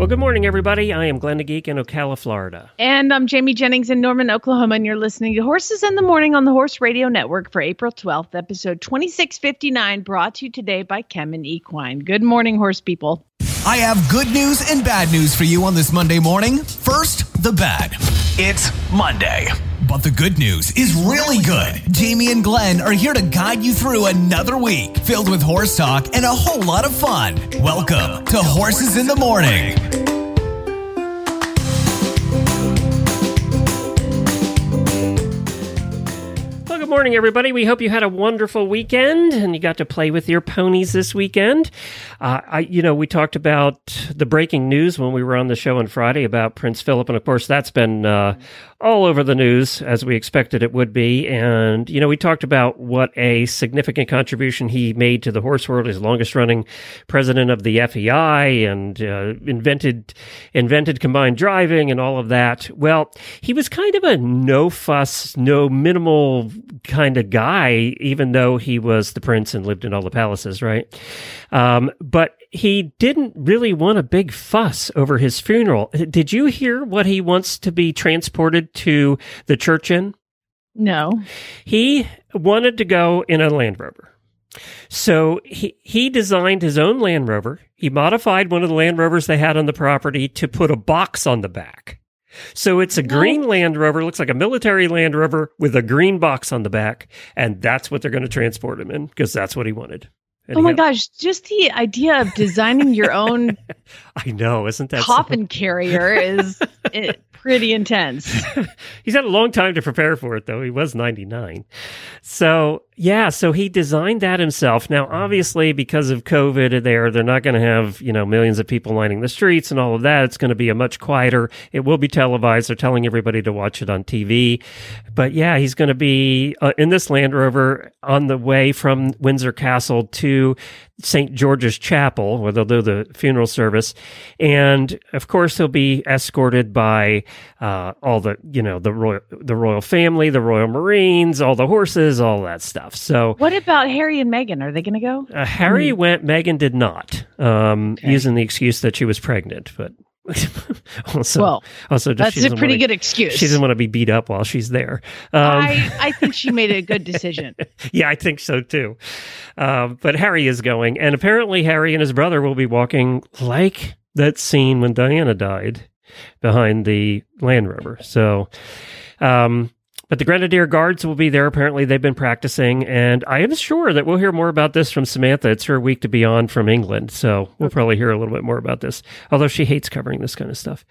Well, good morning, everybody. I am Glenn the Geek in Ocala, Florida. And I'm Jamie Jennings in Norman, Oklahoma, and you're listening to Horses in the Morning on the Horse Radio Network for April 12th, episode 2659, brought to you today by Kemin Equine. Good morning, horse people. I have good news and bad news for you on this Monday morning. First, the bad. It's Monday. But the good news is really good. Jamie and Glenn are here to guide you through another week filled with horse talk and a whole lot of fun. Welcome to Horses in the Morning. Morning, everybody. We hope you had a wonderful weekend and you got to play with your ponies this weekend. Uh, I, you know, we talked about the breaking news when we were on the show on Friday about Prince Philip, and of course, that's been uh, all over the news as we expected it would be. And you know, we talked about what a significant contribution he made to the horse world, his longest-running president of the FEI, and uh, invented invented combined driving and all of that. Well, he was kind of a no fuss, no minimal kind of guy, even though he was the prince and lived in all the palaces, right? Um, but he didn't really want a big fuss over his funeral. Did you hear what he wants to be transported to the church in? No. He wanted to go in a Land Rover. So he, he designed his own Land Rover. He modified one of the Land Rovers they had on the property to put a box on the back. So it's a green Land Rover, looks like a military Land Rover with a green box on the back, and that's what they're going to transport him in because that's what he wanted. And Oh my gosh, just the idea of designing your own I know, isn't that coffin carrier is pretty intense. He's had a long time to prepare for it, though. He was 99. So, yeah, so he designed that himself. Now, obviously, because of COVID there, they're not going to have, you know, millions of people lining the streets and all of that. It's going to be a much quieter. It will be televised. They're telling everybody to watch it on TV. But yeah, he's going to be uh, in this Land Rover on the way from Windsor Castle to St. George's Chapel, where they'll do the funeral service. And of course, he'll be escorted by uh, all the, you know, the royal, the royal family, the Royal Marines, all the horses, all that stuff. So What about Harry and Meghan? Are they going to go? uh, Harry went, Megan did not, um, using the excuse that she was pregnant. But also, Well, also That's a pretty wanna- good excuse. She doesn't want to be beat up while she's there. Um, I, I think she made a good decision. yeah, I think so too. Um, but Harry is going, and apparently Harry and his brother will be walking like that scene when Diana died behind the Land Rover. So, um, but the Grenadier Guards will be there. Apparently, they've been practicing, and I am sure that we'll hear more about this from Samantha. It's her week to be on from England, so we'll probably hear a little bit more about this. Although she hates covering this kind of stuff,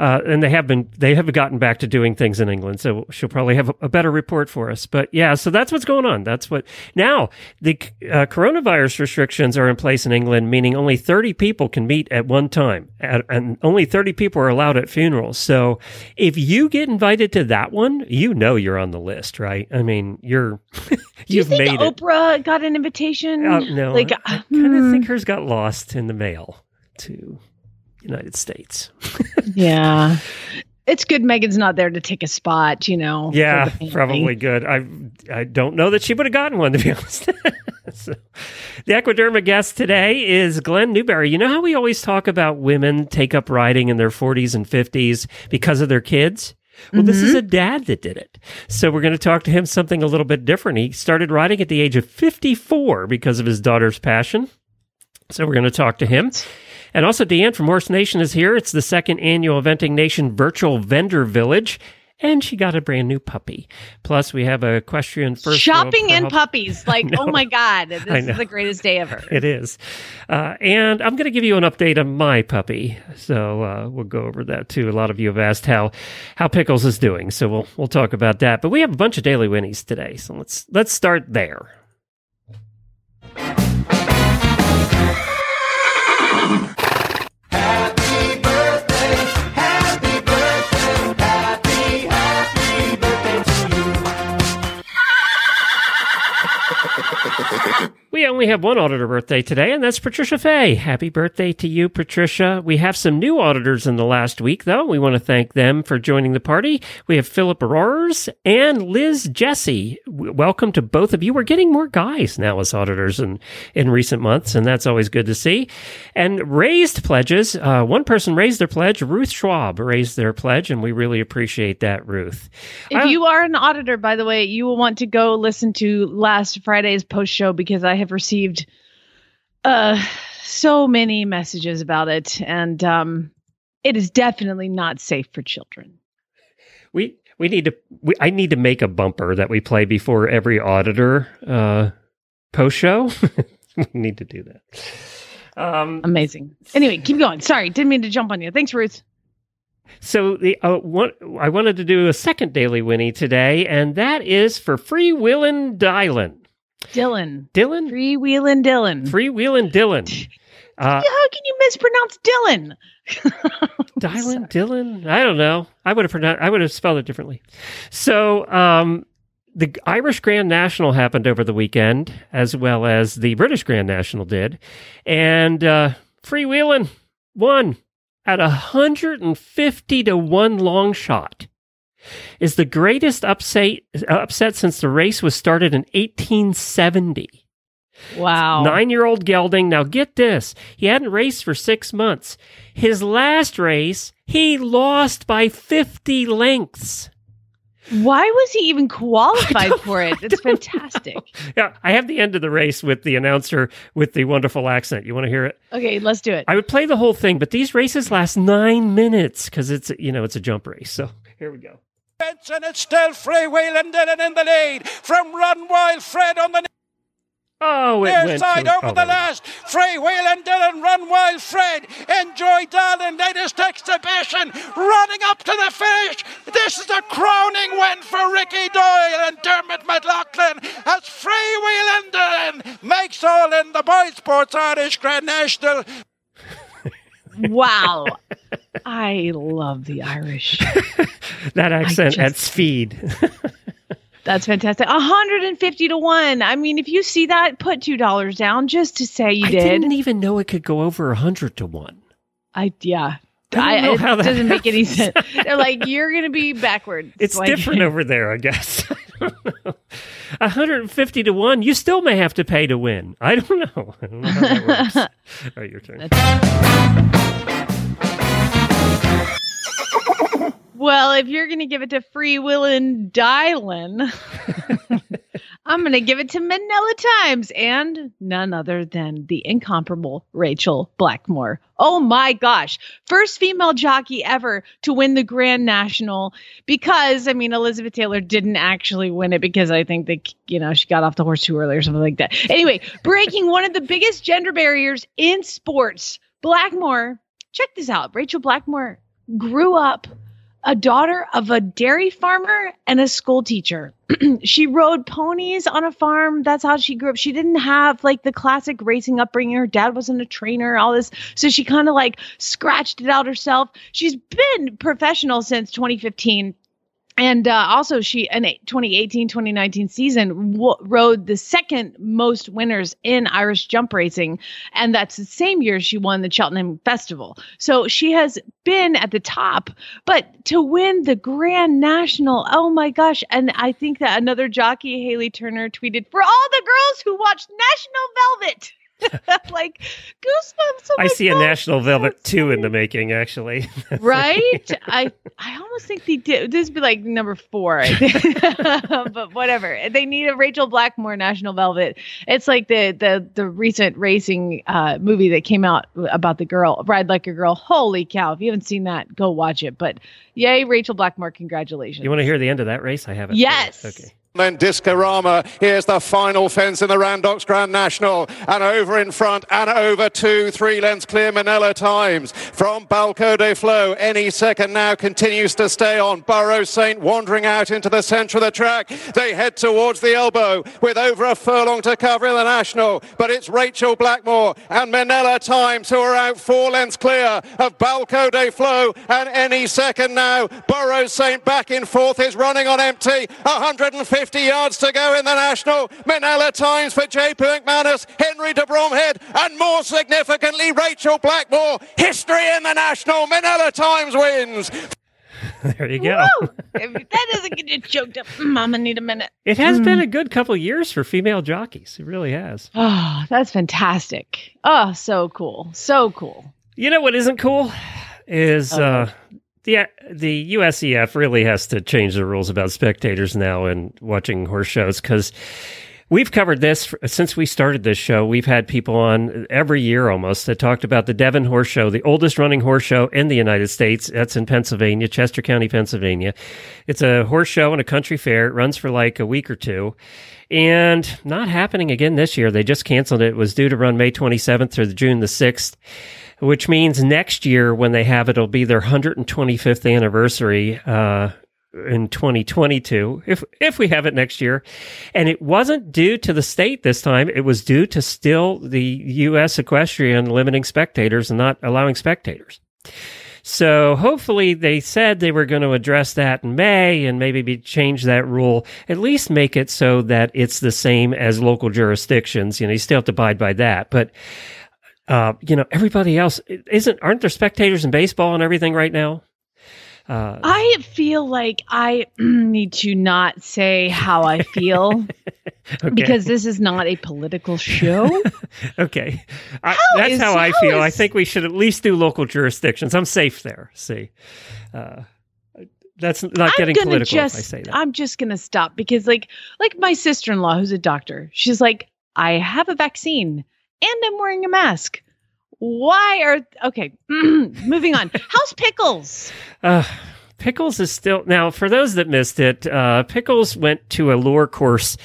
uh, and they have been they have gotten back to doing things in England, so she'll probably have a, a better report for us. But yeah, so that's what's going on. That's what now the uh, coronavirus restrictions are in place in England, meaning only thirty people can meet at one time, at, and only thirty people are allowed at funerals. So if you get invited to that one, you know you're on the list, right? I mean, you're Do you you've think made it. Oprah got an invitation? Uh, no, Like, I, I uh, kind of hmm. think hers got lost in the mail to United States. yeah. It's good Megan's not there to take a spot, you know. Yeah, probably good. I I don't know that she would have gotten one to be honest. so, the Equiderma guest today is Glenn Newberry. You know how we always talk about women take up riding in their 40s and 50s because of their kids? Well, this is mm-hmm. a dad that did it. So we're going to talk to him something a little bit different. He started writing at the age of 54 because of his daughter's passion. So we're going to talk to him. And also, DeAnn from Horse Nation is here. It's the second annual Eventing Nation Virtual Vendor Village. And she got a brand new puppy. Plus, we have a equestrian first. Shopping and puppies. Like, oh my God, this is the greatest day ever. It is. Uh, and I'm going to give you an update on my puppy. So uh, we'll go over that too. A lot of you have asked how how Pickles is doing. So we'll we'll talk about that. But we have a bunch of daily winnies today. So let's let's start there. Only have one auditor birthday today, and that's Patricia Fay. Happy birthday to you, Patricia. We have some new auditors in the last week, though. We want to thank them for joining the party. We have Philip Roars and Liz Jesse. Welcome to both of you. We're getting more guys now as auditors in, in recent months, and that's always good to see. And raised pledges. Uh, one person raised their pledge. Ruth Schwab raised their pledge, and we really appreciate that, Ruth. If I- you are an auditor, by the way, you will want to go listen to last Friday's post show because I have received uh so many messages about it, and um, it is definitely not safe for children. We we need to. We, I need to make a bumper that we play before every auditor uh, post show. we need to do that. Um, Amazing. Anyway, keep going. Sorry, didn't mean to jump on you. Thanks, Ruth. so the uh, what I wanted to do a second daily Winnie today, and that is for Freewheelin' Dylan. Dylan, Dylan, freewheeling Dylan. Freewheelin' Dylan. Uh, How can you mispronounce Dylan? Dylan, Dylan. I don't know. I would have pronounced. I would have spelled it differently. So, um, the Irish Grand National happened over the weekend, as well as the British Grand National did, and uh, freewheeling won at a hundred and fifty to one long shot. Is the greatest upset upset since the race was started in 1870. Wow. Nine year old gelding. Now get this. He hadn't raced for six months. His last race, he lost by 50 lengths. Why was he even qualified for it? That's fantastic. Yeah, I have the end of the race with the announcer with the wonderful accent. You want to hear it? Okay, let's do it. I would play the whole thing, but these races last nine minutes because it's, you know, it's a jump race. So here we go. And it's still freewheeling Dylan in the lead from Run Wild Fred on the Oh, it near went side to, over oh, the there we go. last. Freewheeling Dylan, Run Wild Fred. Enjoy D'Allen, latest exhibition. Running up to the finish. This is a crowning win for Ricky Doyle and Dermot McLoughlin as Freewheeling Dylan makes all in the BoyleSports Irish Grand National. Wow. I love the Irish. That accent at speed. That's fantastic. 150 to 1. I mean, if you see that, put $2 down just to say you I did. didn't even know it could go over 100 to 1. I yeah. I don't I, it how that doesn't make any sense. They're like, you're going to be backward. It's like, different over there, I guess. I 150 to 1, you still may have to pay to win. I don't know. I don't know how that works. All right, oh, your turn. Well, if you're going to give it to Free Willin' Dylan, I'm going to give it to Manila Times and none other than the incomparable Rachel Blackmore. Oh my gosh. First female jockey ever to win the Grand National because, I mean, Elizabeth Taylor didn't actually win it because I think that, you know, she got off the horse too early or something like that. Anyway, breaking one of the biggest gender barriers in sports. Blackmore, check this out. Rachel Blackmore grew up a daughter of a dairy farmer and a school teacher. she rode ponies on a farm. That's how she grew up. She didn't have like the classic racing upbringing. Her dad wasn't a trainer, all this. So she kind of like scratched it out herself. She's been professional since 2015. And uh, also, she in 2018 2019 season w- rode the second most winners in Irish jump racing. And that's the same year she won the Cheltenham Festival. So she has been at the top. But to win the Grand National, oh my gosh. And I think that another jockey, Hayley Turner, tweeted for all the girls who watched National Velvet. like goosebumps. Oh I see a. National Velvet 2 in the making, actually. right? I I almost think they did. This would be like number four, I think. but whatever. They need a Rachel Blackmore National Velvet. It's like the the the recent racing uh, movie that came out about the girl Ride Like a Girl. Holy cow! If you haven't seen that, go watch it. But yay, Rachel Blackmore! Congratulations. You want to hear the end of that race? I have it. Yes. Okay. Then Discorama. Here's the final fence in the Randox Grand National. And over in front and over two, three lengths clear Manila Times. From Balko des Flos, any second now continues to stay on. Burrows Saint wandering out into the centre of the track. They head towards the elbow with over a furlong to cover in the National. But it's Rachel Blackmore and Manila Times who are out four lengths clear of Balko des Flos. And any second now, Burrows Saint back in fourth is running on empty. 150 50 yards to go in the national. Manila Times for JP McManus, Henry de Bromhead, and more significantly, Rachel Blackmore. History in the national. Manila Times wins. There you go. Woo! if that doesn't get you choked up, Mama, need a minute. It has been a good couple years for female jockeys. It really has. Oh, that's fantastic. Oh, so cool. So cool. You know what isn't cool is uh, the the USEF really has to change the rules about spectators now and watching horse shows because we've covered this since we started this show. We've had people on every year almost that talked about the Devon Horse Show, the oldest running horse show in the United States. That's in Pennsylvania, Chester County, Pennsylvania. It's a horse show and a country fair. It runs for like a week or two. And not happening again this year. They just canceled it. It was due to run May 27th through June the 6th which means next year when they have it, it'll be their 125th anniversary uh, in 2022, if if we have it next year. And it wasn't due to the state this time; it was due to still the U.S. equestrian limiting spectators and not allowing spectators. So hopefully they said they were going to address that in May and maybe be, change that rule. At least make it so that it's the same as local jurisdictions. You know, you still have to abide by that, but uh, you know, everybody else isn't. Aren't there spectators in baseball and everything right now? Uh, I feel like I need to not say how I feel okay. because this is not a political show. okay, I, that's is- how I how feel. I think we should at least do local jurisdictions. I'm safe there. See, uh, that's not getting political just if I say that. I'm just gonna stop because like like my sister-in-law who's a doctor, she's like, I have a vaccine and I'm wearing a mask. Why are okay? moving on. How's pickles? Uh, Pickles is still now. For those that missed it, uh, Pickles went to a lure course.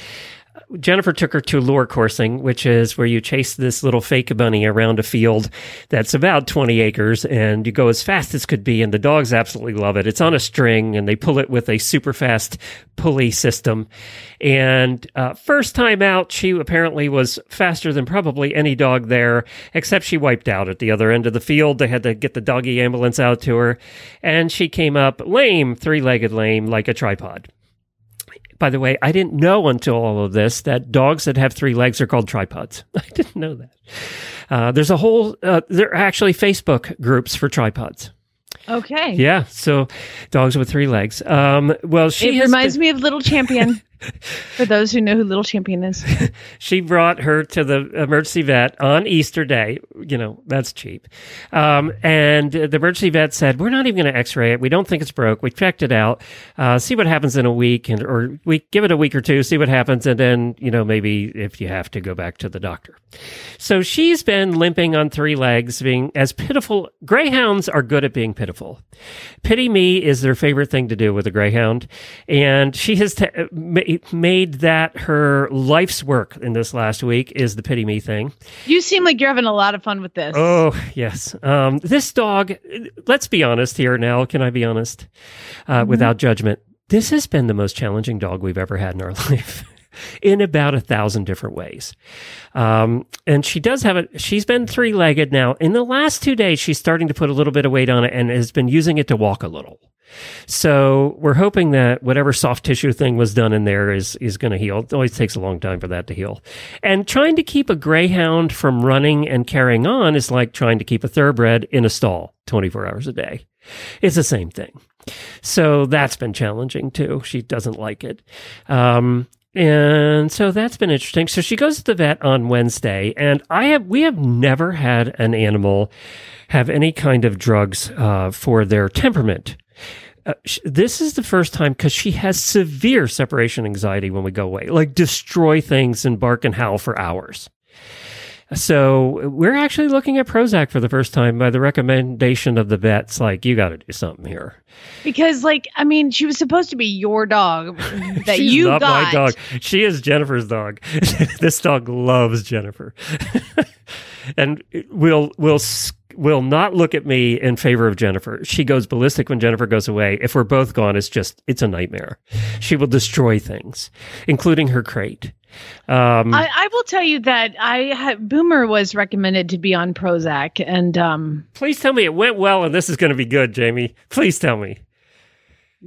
Jennifer took her to lure coursing, which is where you chase this little fake bunny around a field that's about 20 acres and you go as fast as could be. And the dogs absolutely love it. It's on a string and they pull it with a super fast pulley system. And uh, first time out, she apparently was faster than probably any dog there, except she wiped out at the other end of the field. They had to get the doggy ambulance out to her. And she came up lame, three legged lame, like a tripod. By the way, I didn't know until all of this that dogs that have three legs are called tripods. I didn't know that. Uh, there's a whole, uh, there are actually Facebook groups for tripods. Okay. Yeah. So dogs with three legs. Um, well, she it reminds been- me of Little Champion. For those who know who Little Champion is. she brought her to the emergency vet on Easter Day. You know, that's cheap. Um, and the emergency vet said, We're not even going to x ray it. We don't think it's broke. We checked it out. Uh, see what happens in a week, and or we give it a week or two, see what happens. And then, you know, maybe if you have to go back to the doctor. So she's been limping on three legs, being as pitiful. Greyhounds are good at being pitiful. Pity me is their favorite thing to do with a greyhound. And she has ta ma- made that her life's work in this last week is the pity me thing. You seem like you're having a lot of fun with this. Oh, yes. Um, this dog, let's be honest here now. Can I be honest? Uh, Without judgment, this has been the most challenging dog we've ever had in our life. In about a thousand different ways. Um, and she does have it. She's been three legged now. In the last two days, she's starting to put a little bit of weight on it and has been using it to walk a little. So we're hoping that whatever soft tissue thing was done in there is is going to heal. It always takes a long time for that to heal. And trying to keep a greyhound from running and carrying on is like trying to keep a thoroughbred in a stall 24 hours a day. It's the same thing. So that's been challenging too. She doesn't like it. Um, and so that's been interesting. So she goes to the vet on Wednesday, and I have we have never had an animal have any kind of drugs uh, for their temperament. Uh, sh- this is the first time because she has severe separation anxiety when we go away, like destroy things and bark and howl for hours. So we're actually looking at Prozac for the first time by the recommendation of the vets. Like, you got to do something here. Because, like, I mean, she was supposed to be your dog that you not got. my dog. She is Jennifer's dog. this dog loves Jennifer, and we'll we'll will not look at me in favor of Jennifer. She goes ballistic when Jennifer goes away. If we're both gone, it's just it's a nightmare. She will destroy things, including her crate. Um, I, I will tell you that I had, Boomer was recommended to be on Prozac, and um, please tell me it went well, and this is going to be good, Jamie. Please tell me.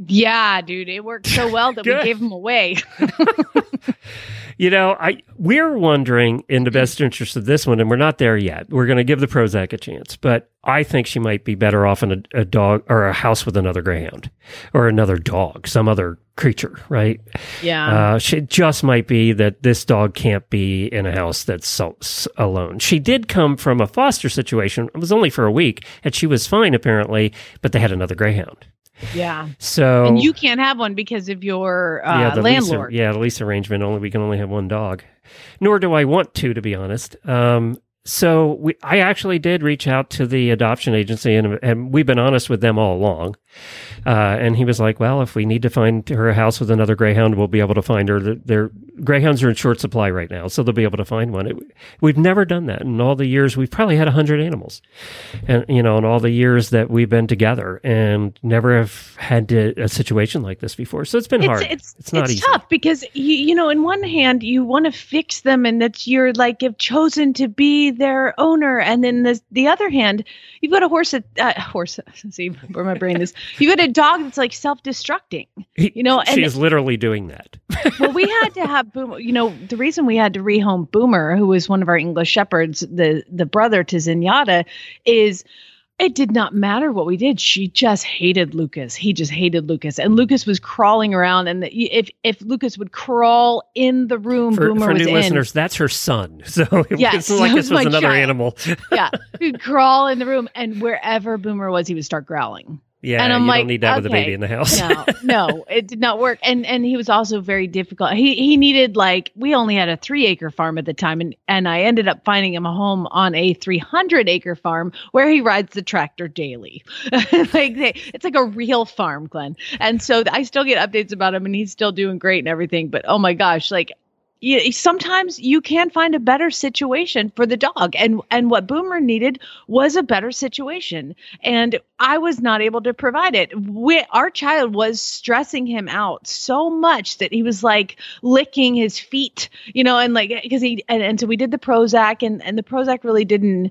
Yeah, dude, it worked so well that we gave him away. You know, I we're wondering in the best interest of this one, and we're not there yet. We're going to give the Prozac a chance, but I think she might be better off in a, a dog or a house with another greyhound or another dog, some other creature, right? Yeah. Uh, she just might be that this dog can't be in a house that's so, alone. She did come from a foster situation. It was only for a week, and she was fine apparently, but they had another greyhound. Yeah. So And you can't have one because of your uh, the lease- landlord. yeah, the lease arrangement only we can only have one dog. Nor do I want to, to be honest. Um, so we, I actually did reach out to the adoption agency, and, and we've been honest with them all along. Uh, and he was like, "Well, if we need to find her a house with another greyhound, we'll be able to find her. Their greyhounds are in short supply right now, so they'll be able to find one." It, we've never done that in all the years. We've probably had hundred animals, and you know, in all the years that we've been together, and never have had to, a situation like this before. So it's been it's, hard. It's, not it's tough because you, you know, in one hand, you want to fix them and that you're like have chosen to be their owner, and then the the other hand, you've got a horse that uh, horse. See where my brain is. You got a dog that's like self destructing. You know, she is literally doing that. well, we had to have Boomer. You know, the reason we had to rehome Boomer, who was one of our English shepherds, the the brother to Zenyatta, is it did not matter what we did. She just hated Lucas. He just hated Lucas, and Lucas was crawling around. And the, if if Lucas would crawl in the room, For, Boomer for was new in. listeners, that's her son. So it Yes, wasn't like this was was another child. animal. yeah, he'd crawl in the room, and wherever Boomer was, he would start growling. Yeah, And I'm you like, don't need that with a okay, baby in the house. no, no, it did not work. And and he was also very difficult. He he needed like we only had a three acre farm at the time, and and I ended up finding him a home on a three hundred acre farm where he rides the tractor daily. like they, it's like a real farm, Glenn. And so I still get updates about him, and he's still doing great and everything. But oh my gosh, like you, sometimes you can find a better situation for the dog. And and what boomer needed was a better situation. And i was not able to provide it. We, our child was stressing him out so much that he was like licking his feet you know and like because he and, and so we did the prozac and and the prozac really didn't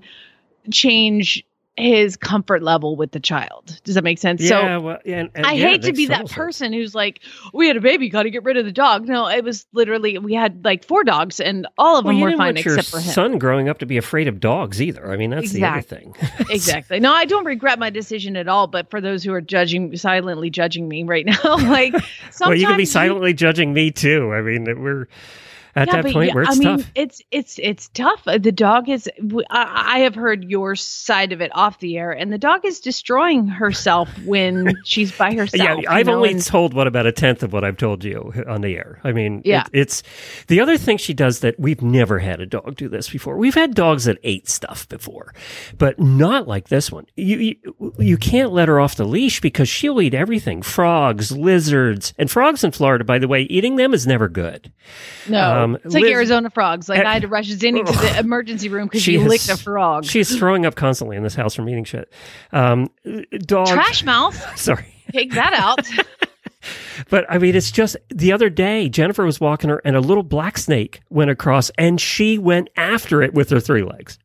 change his comfort level with the child does that make sense so yeah, well, yeah, and, and I yeah, hate to be that person who's like, we had a baby, got to get rid of the dog. No, it was literally we had like four dogs, and all of Well, them were fine except for him. son growing up to be afraid of dogs either. I mean, that's the other thing. exactly. No, I don't regret my decision at all. But for those who are judging, silently judging me right now, like sometimes well, you can be silently judging me too. I mean, we're at Yeah, that point yeah, where it's I mean, tough. it's it's it's tough. Uh, The dog is. I have heard your side of it off the air, and the dog is destroying herself when she's by herself. Yeah, I've know, only and- told what about a tenth of what I've told you on the air. I mean, Yeah. it- it's the other thing she does that we've never had a dog do this before. We've had dogs that ate stuff before, but not like this one. You you, you can't let her off the leash because she'll eat everything: frogs, lizards, and frogs in Florida. By the way, eating them is never good. No, Um, it's like Liz- Arizona frogs. Like I had to rush Zinni to the emergency room because She she licked a frog. She's throwing up constantly in this house from eating shit. Um, dog. Trash mouth. Sorry. Take that out. But I mean, it's just the other day, Jennifer was walking her and a little black snake went across and she went after it with her three legs.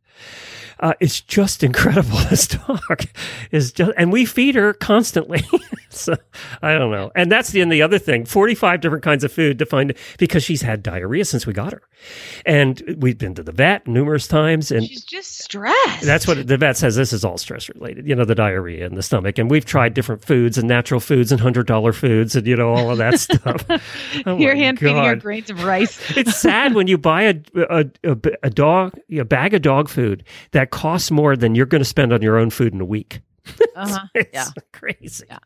Uh, it's just incredible. This dog is just, and we feed her constantly. so I don't know. And that's the, and the other thing 45 different kinds of food to find because she's had diarrhea since we got her. And we've been to the vet numerous times. And She's just stressed. that's what the vet says. This is all stress related, you know, the diarrhea in the stomach. And we've tried different foods and natural foods and hundred dollar foods and you know all of that stuff. Oh You're my hand feeding her grains of rice. It's sad when you buy a a, a, a dog a bag of dog food that costs more than you're going to spend on your own food in a week. Uh-huh. It's Yeah. crazy. Yeah.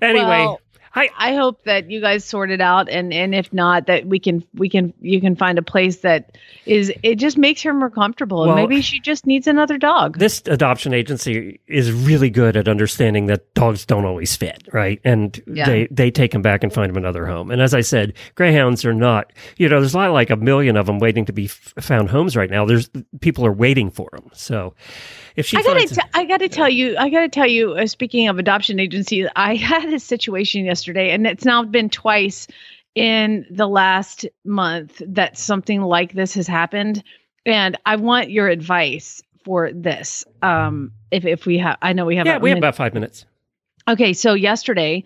Anyway, Well, I I hope that you guys sort it out, and and if not, that we can we can you can find a place that is it just makes her more comfortable, and Well- maybe she just needs another dog. this adoption agency is really good at understanding that dogs don't always fit, right? And Yeah. they they take them back and find them another home. And as I said, greyhounds are not, you know, there's not like a million of them waiting to be f- found homes right now. There's people are waiting for them. So if she I gotta, t- I gotta tell you, I gotta tell you. Uh, speaking of adoption agencies, I had a situation yesterday, and it's now been twice in the last month that something like this has happened, and I want your advice for this. Um, if if we have, I know we have. yeah, we have minute- about five minutes. Okay, so yesterday,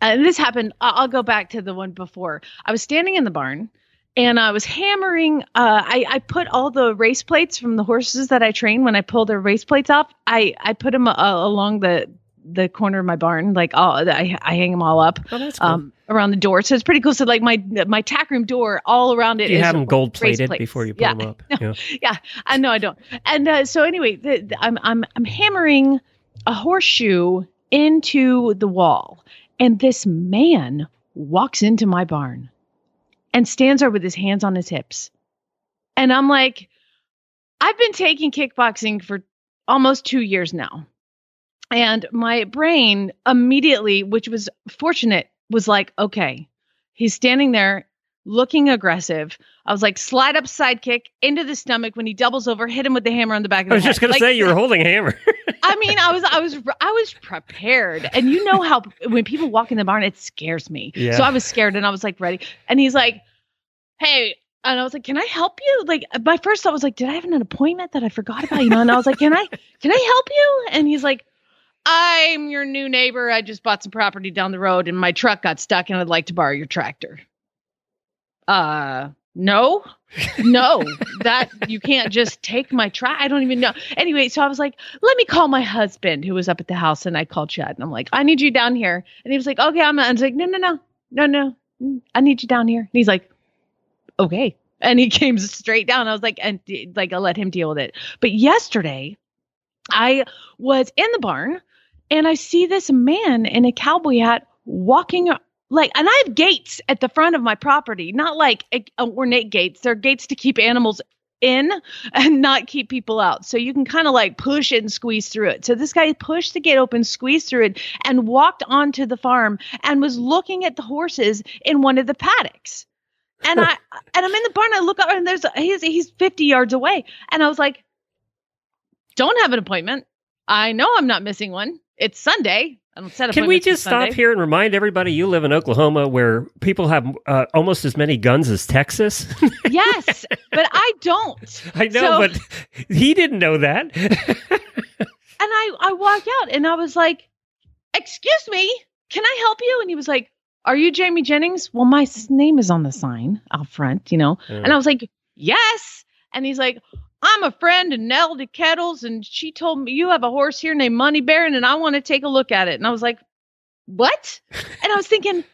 and this happened. I'll go back to the one before. I was standing in the barn. And I was hammering. Uh, I, I put all the race plates from the horses that I train when I pull their race plates off. I, I put them uh, along the the corner of my barn. Like all, I, I hang them all up Oh, that's cool. um, around the door. So it's pretty cool. So like my my tack room door, all around it you is have them gold plated before you put yeah. them up. No. Yeah. I know I don't. And uh, so anyway, the, the- I'm I'm I'm hammering a horseshoe into the wall, and this man walks into my barn and stands there with his hands on his hips, and I'm like, I've been taking kickboxing for almost two years now, and my brain immediately, which was fortunate, was like, okay, he's standing there looking aggressive. I was like, slide up side kick into the stomach. When he doubles over, hit him with the hammer on the back of the I was head. just going to Like, say you were holding a hammer. I mean, I was, I was, I was prepared, and you know how when people walk in the barn, it scares me. Yeah. So I was scared, and I was like ready. And he's like, "Hey," and I was like, "Can I help you?" Like my first thought was like, "Did I have an appointment that I forgot about?" You know, and I was like, "Can I, can I help you?" And he's like. I'm your new neighbor. I just bought some property down the road and my truck got stuck and I'd like to borrow your tractor. Uh, no, no, that you can't just take my track. I don't even know. Anyway, so I was like, let me call my husband who was up at the house and I called Chad and I'm like, I need you down here. And he was like, okay, I'm, I was like, no, no, no, no, no, I need you down here. And he's like, okay. And he came straight down. I was like, and like, I'll let him deal with it. But yesterday I was in the barn and I see this man in a cowboy hat walking like, and I have gates at the front of my property, not like uh, ornate gates. They're gates to keep animals in and not keep people out. So you can kind of like push it and squeeze through it. So this guy pushed the gate open, squeezed through it, and walked onto the farm and was looking at the horses in one of the paddocks. And I and I'm in the barn. I look up and there's he's he's 50 yards away, and I was like, "Don't have an appointment. I know I'm not missing one. It's Sunday. I don't set Can we just stop here and remind everybody you live in Oklahoma where people have uh, almost as many guns as Texas? Yes, but I don't. I know, So- but he didn't know that. And I, I walk out and I was like, Excuse me, can I help you? And he was like, Are you Jamie Jennings? Well, my name is on the sign out front, you know? And I was like, Yes. And he's like, I'm a friend of Nelda Kettles, and she told me you have a horse here named Money Baron, and I want to take a look at it. And I was like, What? and I was thinking,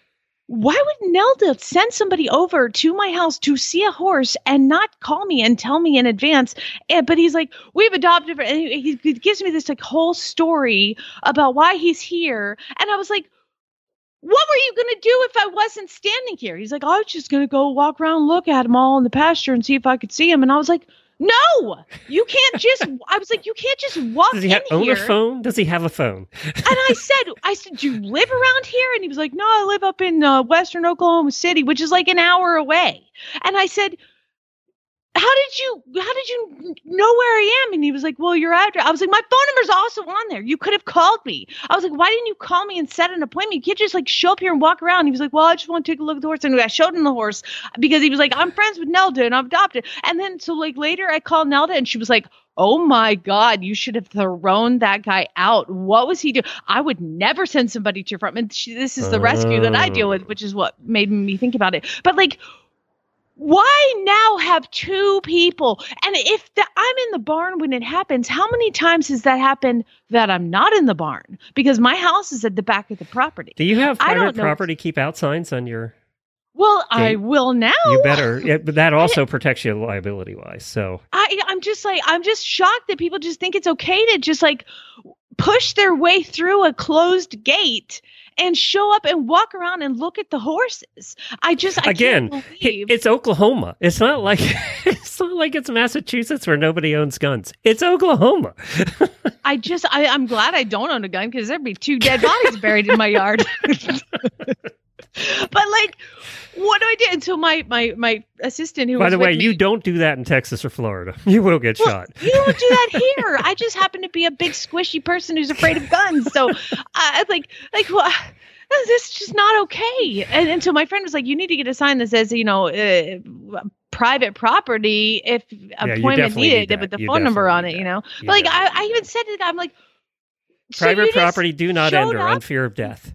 why would Nelda send somebody over to my house to see a horse and not call me and tell me in advance? And, but he's like, we've adopted, and he, he gives me this like whole story about why he's here, and I was like, what were you gonna do if I wasn't standing here? He's like, I was just gonna go walk around, look at them all in the pasture, and see if I could see him. And I was like, no, you can't just. I was like, you can't just walk Does he in ha- own here. a phone? Does he have a phone? And I said, I said, do you live around here? And he was like, no, I live up in uh, Western Oklahoma City, which is like an hour away. And I said, how did you, how did you know where I am? And he was like, well, your address. I was like, my phone number's also on there. You could have called me. I was like, why didn't you call me and set an appointment? You can't just like show up here and walk around. He was like, well, I just want to take a look at the horse. And I showed him the horse because he was like, I'm friends with Nelda and I'm adopted. And then so like later I called Nelda and she was like, Oh my God, you should have thrown that guy out. What was he doing? I would never send somebody to your front. And she, this is the rescue that I deal with, oh. which is what made me think about it. But like, why now have two people? And if the, I'm in the barn when it happens, how many times has that happened that I'm not in the barn? Because my house is at the back of the property. Do you have private property keep out signs on your? Well, I will now. You better, yeah, but that also protects you liability wise. So I I'm just like I'm just shocked that people just think it's okay to just like push their way through a closed gate and show up and walk around and look at the horses. I just I again, it's Oklahoma. It's not like it's not like it's Massachusetts where nobody owns guns. It's Oklahoma. I just I, I'm glad I don't own a gun because there'd be two dead bodies buried in my yard. but like, what do I do? And so my my my assistant who By the way, me, you don't do that in Texas or Florida. You will get Well, shot. You don't do that here. I just happen to be a big squishy person who's afraid of guns. So I like like well, this is just not okay. And, and so my friend was like, you need to get a sign that says, you know, uh, private property if appointment need needed that. with the You phone number on it, you know. You But like I, I even said to the guy, I'm like, Private just property do not enter up? on fear of death.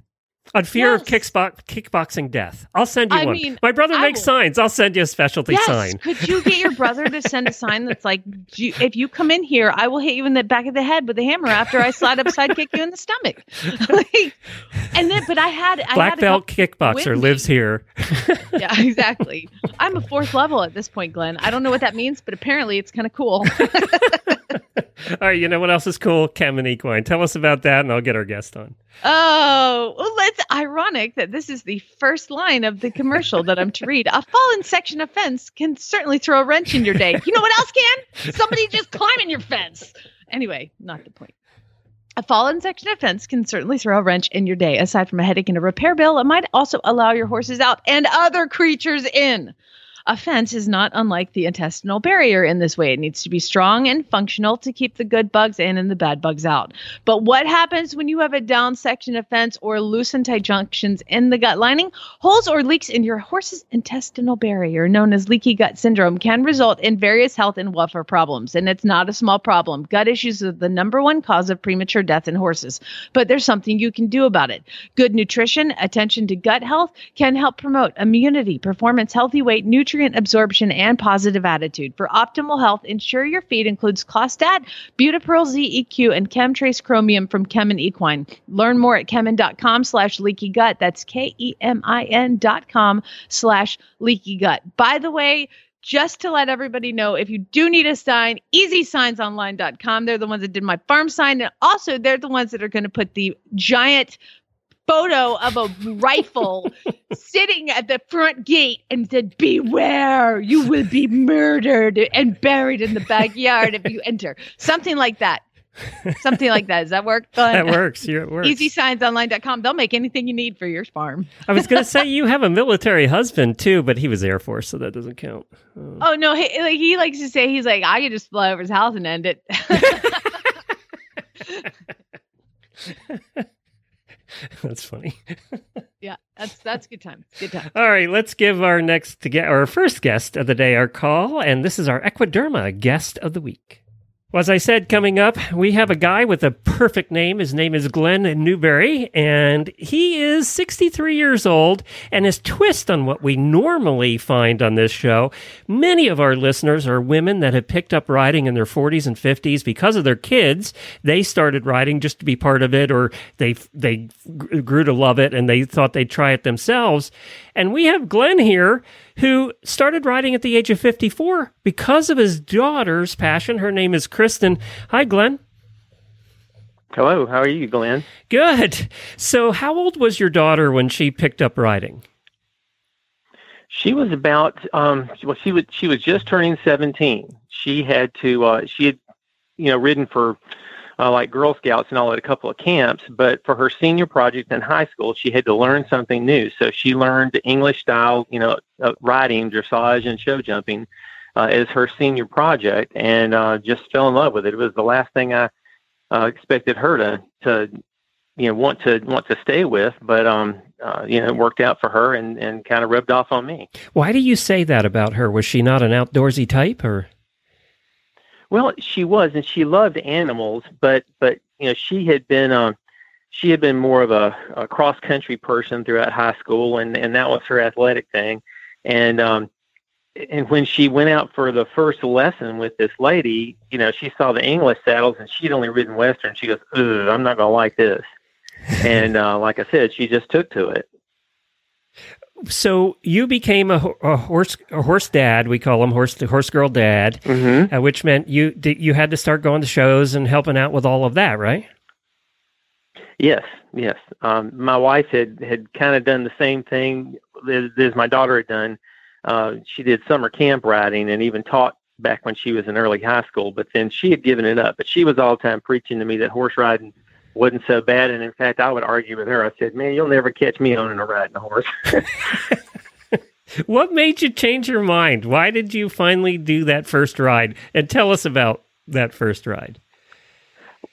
On fear of Yes. kickbox, kickboxing death. I'll send you I one. mean, My brother I makes will- signs. I'll send you a specialty Yes. sign. Could you get your brother to send a sign that's like, if you come in here, I will hit you in the back of the head with a hammer after I slide upside kick you in the stomach. like, and then, but I had I Black had a belt kickboxer lives here. Yeah, exactly. I'm a fourth level at this point, Glenn. I don't know what that means, but apparently it's kind of cool. All right, you know what else is cool? Kemin Equine. Tell us about that, and I'll get our guest on. Oh, well, it's ironic that this is the first line of the commercial that I'm to read. A fallen section of fence can certainly throw a wrench in your day. You know what else can? Somebody just climbing your fence. Anyway, not the point. A fallen section of fence can certainly throw a wrench in your day. Aside from a headache and a repair bill, it might also allow your horses out and other creatures in. A fence is not unlike the intestinal barrier in this way. It needs to be strong and functional to keep the good bugs in and the bad bugs out. But what happens when you have a down section of fence or loose and tight junctions in the gut lining? Holes or leaks in your horse's intestinal barrier, known as leaky gut syndrome, can result in various health and welfare problems. And it's not a small problem. Gut issues are the number one cause of premature death in horses. But there's something you can do about it. Good nutrition, attention to gut health can help promote immunity, performance, healthy weight, nutrient absorption, and positive attitude. For optimal health, ensure your feed includes Clostat, ButiPEARL ZEQ, and KemTRACE Chromium from and Equine. Learn more at Kemin.com slash leaky gut. That's K-E-M-I-N dot com slash leaky gut. By the way, just to let everybody know, if you do need a sign, easysignsonline.com. They're the ones that did my farm sign. And also, they're the ones that are going to put the giant photo of a rifle sitting at the front gate and said, Beware, you will be murdered and buried in the backyard if you enter. Something like that. Something like that. Does that work? That works. You, it works. EasySignsOnline.com. They'll make anything you need for your farm. I was going to say you have a military husband too, but he was Air Force, so that doesn't count. Oh, oh no, he, like, he likes to say he's like I could just fly over his house and end it. That's funny. yeah, that's that's good time. Good time. All right, let's give our next to get our first guest of the day our call, and this is our Equiderma guest of the week. Well, as I said, coming up, we have a guy with a perfect name. His name is Glenn Newberry, and he is 63 years old. And his twist on what we normally find on this show many of our listeners are women that have picked up riding in their 40s and 50s because of their kids. They started riding just to be part of it, or they, they grew to love it and they thought they'd try it themselves. And we have Glenn here who started riding at the age of 54 because of his daughter's passion. Her name is Kristen. Hi, Glenn. Hello, how are you, Glenn? Good. So, how old was your daughter when she picked up riding? She was about um well she was she was just turning 17. She had to uh she had you know ridden for uh, like Girl Scouts and all at a couple of camps, but for her senior project in high school, she had to learn something new. So she learned English style, you know, uh, riding, dressage, and show jumping uh, as her senior project, and uh, just fell in love with it. It was the last thing I uh, expected her to to you know want to want to stay with, but um uh, you know it worked out for her and and kind of rubbed off on me. Why do you say that about her? Was she not an outdoorsy type or? Well, she was, and she loved animals, but but you know she had been um she had been more of a, a cross country person throughout high school, and and that was her athletic thing, and um and when she went out for the first lesson with this lady, you know she saw the English saddles, and she'd only ridden Western. She goes, "Ugh, I'm not gonna like this," and uh, like I said, she just took to it. So you became a, a horse a horse dad. We call him horse the horse girl dad, Mm-hmm. uh, which meant you you had to start going to shows and helping out with all of that, right? Yes, yes. Um, my wife had had kind of done the same thing as, as my daughter had done. Uh, she did summer camp riding and even taught back when she was in early high school. But then she had given it up. But she was all the time preaching to me that horse riding wasn't so bad. And in fact, I would argue with her. I said, "Man, you'll never catch me owning a riding a horse." What made you change your mind? Why did you finally do that first ride? And tell us about that first ride.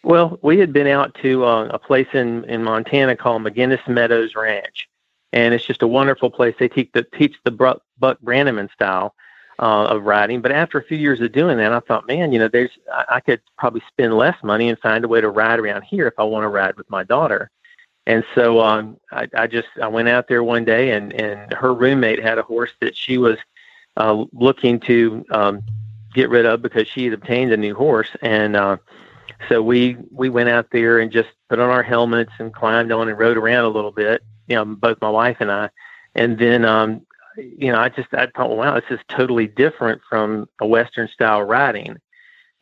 Well, we had been out to uh, a place in, in Montana called McGinnis Meadows Ranch, and it's just a wonderful place. They teach the teach the Buck, Buck Brannaman style uh, of riding. But after a few years of doing that, I thought, man, you know, there's I, I could probably spend less money and find a way to ride around here if I want to ride with my daughter. And so um, I, I just I went out there one day, and and her roommate had a horse that she was uh, looking to um, get rid of because she had obtained a new horse, and uh, so we we went out there and just put on our helmets and climbed on and rode around a little bit. You know, both my wife and I, and then um, you know I just I thought, wow, this is totally different from a Western style riding,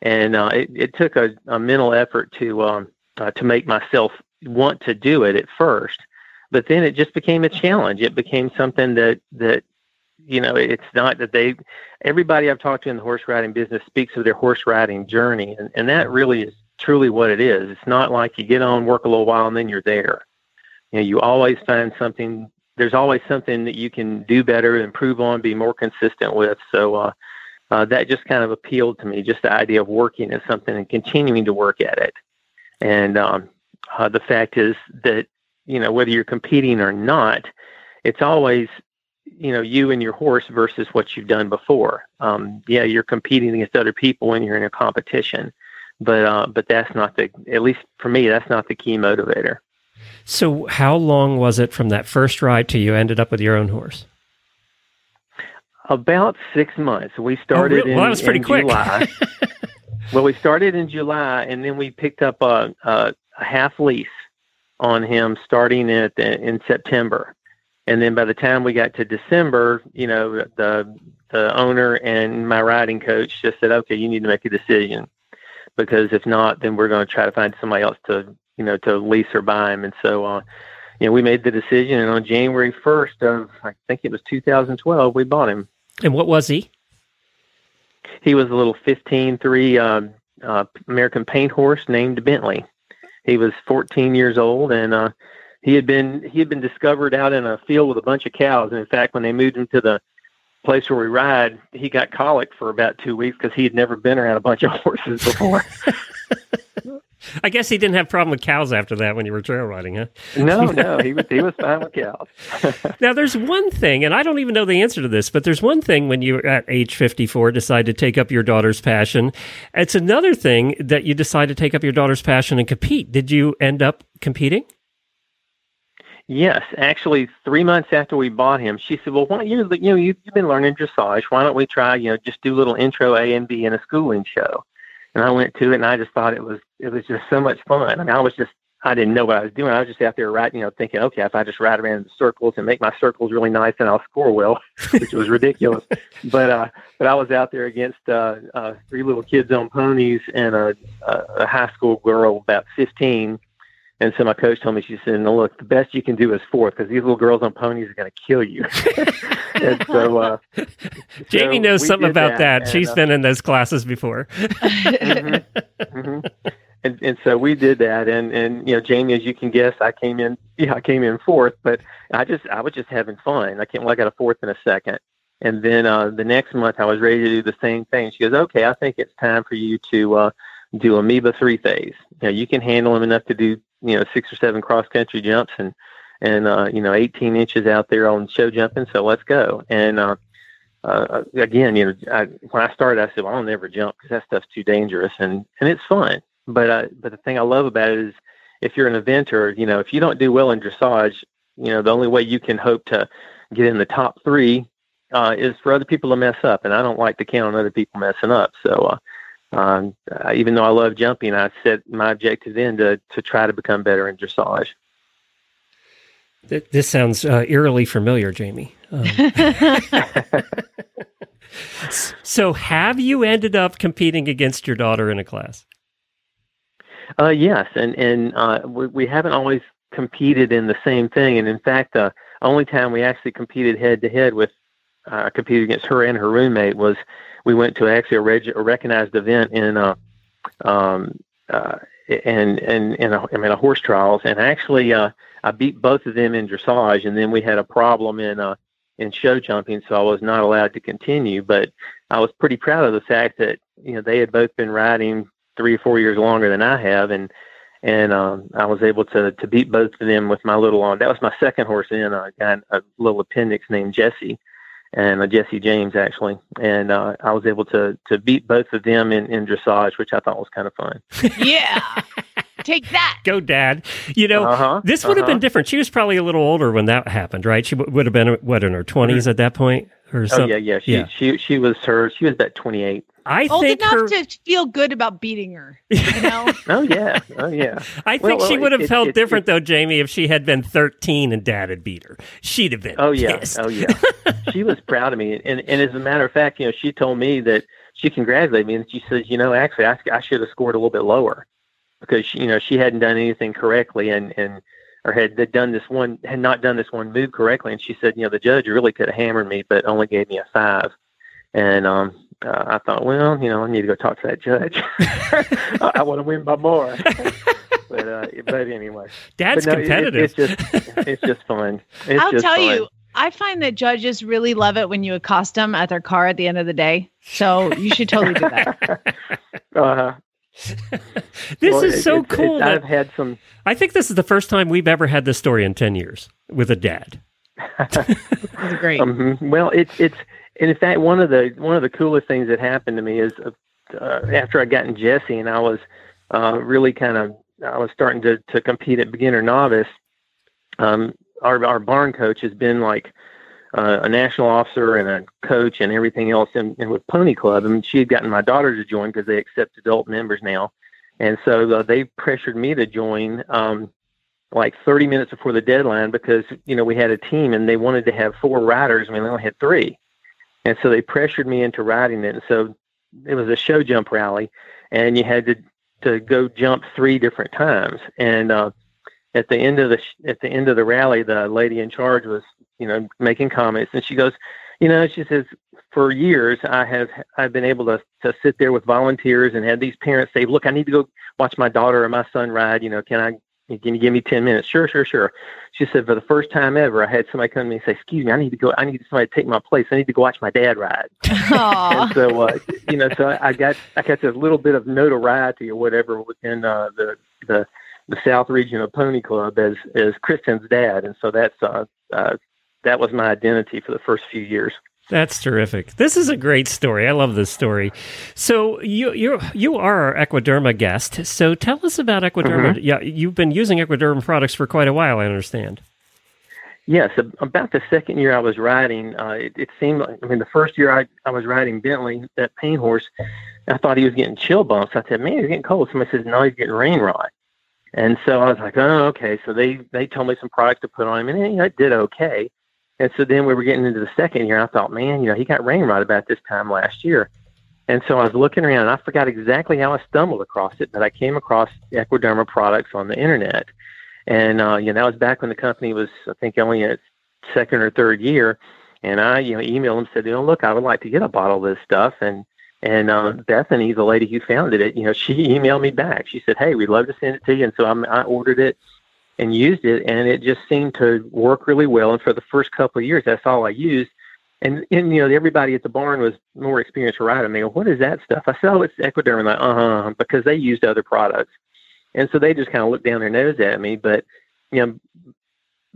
and uh, it, it took a, a mental effort to um, uh, to make myself want to do it at first, but then it just became a challenge. It became something that that you know it's not that they everybody I've talked to in the horse riding business speaks of their horse riding journey, and, and that really is truly what it is. It's not like you get on, work a little while, and then you're there. You know, you always find something. There's always something that you can do better, improve on, be more consistent with. So uh, uh, that just kind of appealed to me. Just the idea of working at something and continuing to work at it. And um, uh, the fact is that you know whether you're competing or not, it's always you know you and your horse versus what you've done before. Um, yeah, you're competing against other people when you're in a competition, but uh, but that's not the at least for me that's not the key motivator. So, how long was it from that first ride to you ended up with your own horse? About six months. We started oh, really? in, well, that was pretty quick. July. well, we started in July, and then we picked up a, a, a half lease on him starting at in September. And then by the time we got to December, you know, the the owner and my riding coach just said, "Okay, you need to make a decision, because if not, then we're going to try to find somebody else to, you know, to lease or buy him." And so, uh, you know, we made the decision, and on January first of I think it was 2012, we bought him. And what was he? He was a little 15-3 uh, uh, American paint horse named Bentley. He was 14 years old, and uh, he had been he had been discovered out in a field with a bunch of cows. And in fact, when they moved him to the place where we ride, he got colic for about two weeks because he had never been around a bunch of horses before. I guess he didn't have problem with cows after that when you were trail riding, huh? no, no, he was he was fine with cows. now, there's one thing, and I don't even know the answer to this, but there's one thing when you at age 54 decide to take up your daughter's passion. It's another thing that you decide to take up your daughter's passion and compete. Did you end up competing? Yes, actually, three months after we bought him, she said, "Well, why don't you, you know, you've been learning dressage. Why don't we try, you know, just do little intro A and B in a schooling show?" And I went to it, and I just thought it was, it was just so much fun. I mean, I was just, I didn't know what I was doing. I was just out there riding, you know, thinking, okay, if I just ride around in circles and make my circles really nice, then I'll score well, which was ridiculous. but, uh, but I was out there against uh, uh, three little kids on ponies and a, a high school girl about 15 and so my coach told me, she said, "No, look, the best you can do is fourth because these little girls on ponies are going to kill you." and so, uh, Jamie so knows something about that. and, She's uh, been in those classes before. mhm, mhm. And and so we did that, and and you know, Jamie, as you can guess, I came in, yeah, I came in fourth, but I just I was just having fun. I came, well, I got a fourth and a second, and then uh, the next month I was ready to do the same thing. She goes, "Okay, I think it's time for you to." Uh, do amoeba three phase. You know, you can handle them enough to do, you know, six or seven cross country jumps and, and, uh, you know, 18 inches out there on show jumping. So let's go. And, uh, uh, again, you know, I, when I started, I said, well, I'll never jump because that stuff's too dangerous and, and it's fun. But, uh, but the thing I love about it is if you're an eventer, you know, if you don't do well in dressage, you know, the only way you can hope to get in the top three, uh, is for other people to mess up. And I don't like to count on other people messing up. So, uh, um, uh, even though I love jumping, I set my objective then to, to try to become better in dressage. This sounds uh, eerily familiar, Jamie. Um, so, have you ended up competing against your daughter in a class? Uh, yes, and and uh, we, we haven't always competed in the same thing. And in fact, the only time we actually competed head to head with uh, competed against her and her roommate was we went to actually a, reg- a recognized event in uh, um, uh, and and in a, I mean a horse trials, and actually uh, I beat both of them in dressage, and then we had a problem in uh, in show jumping, so I was not allowed to continue. But I was pretty proud of the fact that you know they had both been riding three or four years longer than I have, and and um, I was able to to beat both of them with my little on. That was my second horse in a guy, a little appendix named Jesse, and uh, Jesse James actually, and uh, I was able to to beat both of them in, in dressage, which I thought was kind of fun. Yeah. Take that. Go, Dad. You know, Uh-huh, this would have been uh-huh. different. She was probably a little older when that happened, right? She w- would have been what in her 20s at that point, or Mm-hmm. Oh something. yeah, yeah. She Yeah. she she was her. She was about twenty eight. I Old think enough her. to feel good about beating her. You know? Oh yeah, oh yeah. I think Well, she would have it- felt it- different though, Jamie, if she had been 13 and Dad had beat her. She'd have been. Oh yeah, pissed. oh yeah. she was proud of me, and and as a matter of fact, you know, she told me that she congratulated me, and she says, you know, actually, I, I should have scored a little bit lower because she, you know she hadn't done anything correctly, and and or had done this one had not done this one move correctly, and she said, you know, the judge really could have hammered me, but only gave me a five, and um. Uh, I thought, well, you know, I need to go talk to that judge. I, I want to win by more. but uh, but anyway, Dad's but no, it- competitive. it's just it's just fun. It's I'll just tell fun. you, I find that judges really love it when you accost them at their car at the end of the day. So you should totally do that. Uh, this well, is it- so it's- cool. it's- that- I've had some. I think this is the first time we've ever had this story in 10 years with a dad. That's great. Um, well, it's it's and in fact one of the one of the coolest things that happened to me is uh, uh, after I got in Jesse and I was uh, really kind of I was starting to to compete at beginner novice. Um, our our barn coach has been like uh, a national officer and a coach and everything else in, in with Pony Club, and she had gotten my daughter to join because they accept adult members now, and so uh, they pressured me to join. Um, like 30 minutes before the deadline because you know we had a team and they wanted to have four riders. And we only had three. And so they pressured me into riding it. And so it was a show jump rally and you had to to go jump three different times. And uh at the end of the at the end of the rally the lady in charge was you know making comments and she goes you know she says for years i have i've been able to to sit there with volunteers and have these parents say look i need to go watch my daughter or my son ride you know can i can you give me 10 minutes? Sure, sure, sure. She said, for the first time ever, I had somebody come to me and say, excuse me, I need to go, I need somebody to take my place. I need to go watch my dad ride. And so, uh, you know, so I got, I got this little bit of notoriety or whatever within, uh, the, the, the South region of Pony Club as, as Kristen's dad. And so that's, uh, uh, that was my identity for the first few years. That's terrific. This is a great story. I love this story. So you you you are our Equiderma guest. So tell us about Equiderma. Yeah, you've been using Equiderma products for quite a while. I understand. Yes, about the second year I was riding, uh, it, it seemed like, I mean, the first year I, I was riding Bentley, that paint horse, I thought he was getting chill bumps. I said, man, he's getting cold. Somebody says, no, he's getting rain rot. And so I was like, oh, okay. So they, they told me some products to put on him, and you know, it did okay. And so then we were getting into the second year. And I thought, man, you know, he got rain rot about this time last year. And so I was looking around, and I forgot exactly how I stumbled across it, but I came across Equiderma products on the internet. And uh, you know, that was back when the company was, I think, only in its second or third year. And I, you know, emailed them said, you know, look, I would like to get a bottle of this stuff. And and uh, Bethany, the lady who founded it, you know, she emailed me back. She said, hey, we'd love to send it to you. And so I'm, I ordered it and used it, and it just seemed to work really well. And for the first couple of years, that's all I used. And, and you know, everybody at the barn was more experienced riding. They go, what is that stuff? I said, oh, it's Equiderm. Like, uh huh, because they used other products. And so they just kind of looked down their nose at me. But, you know,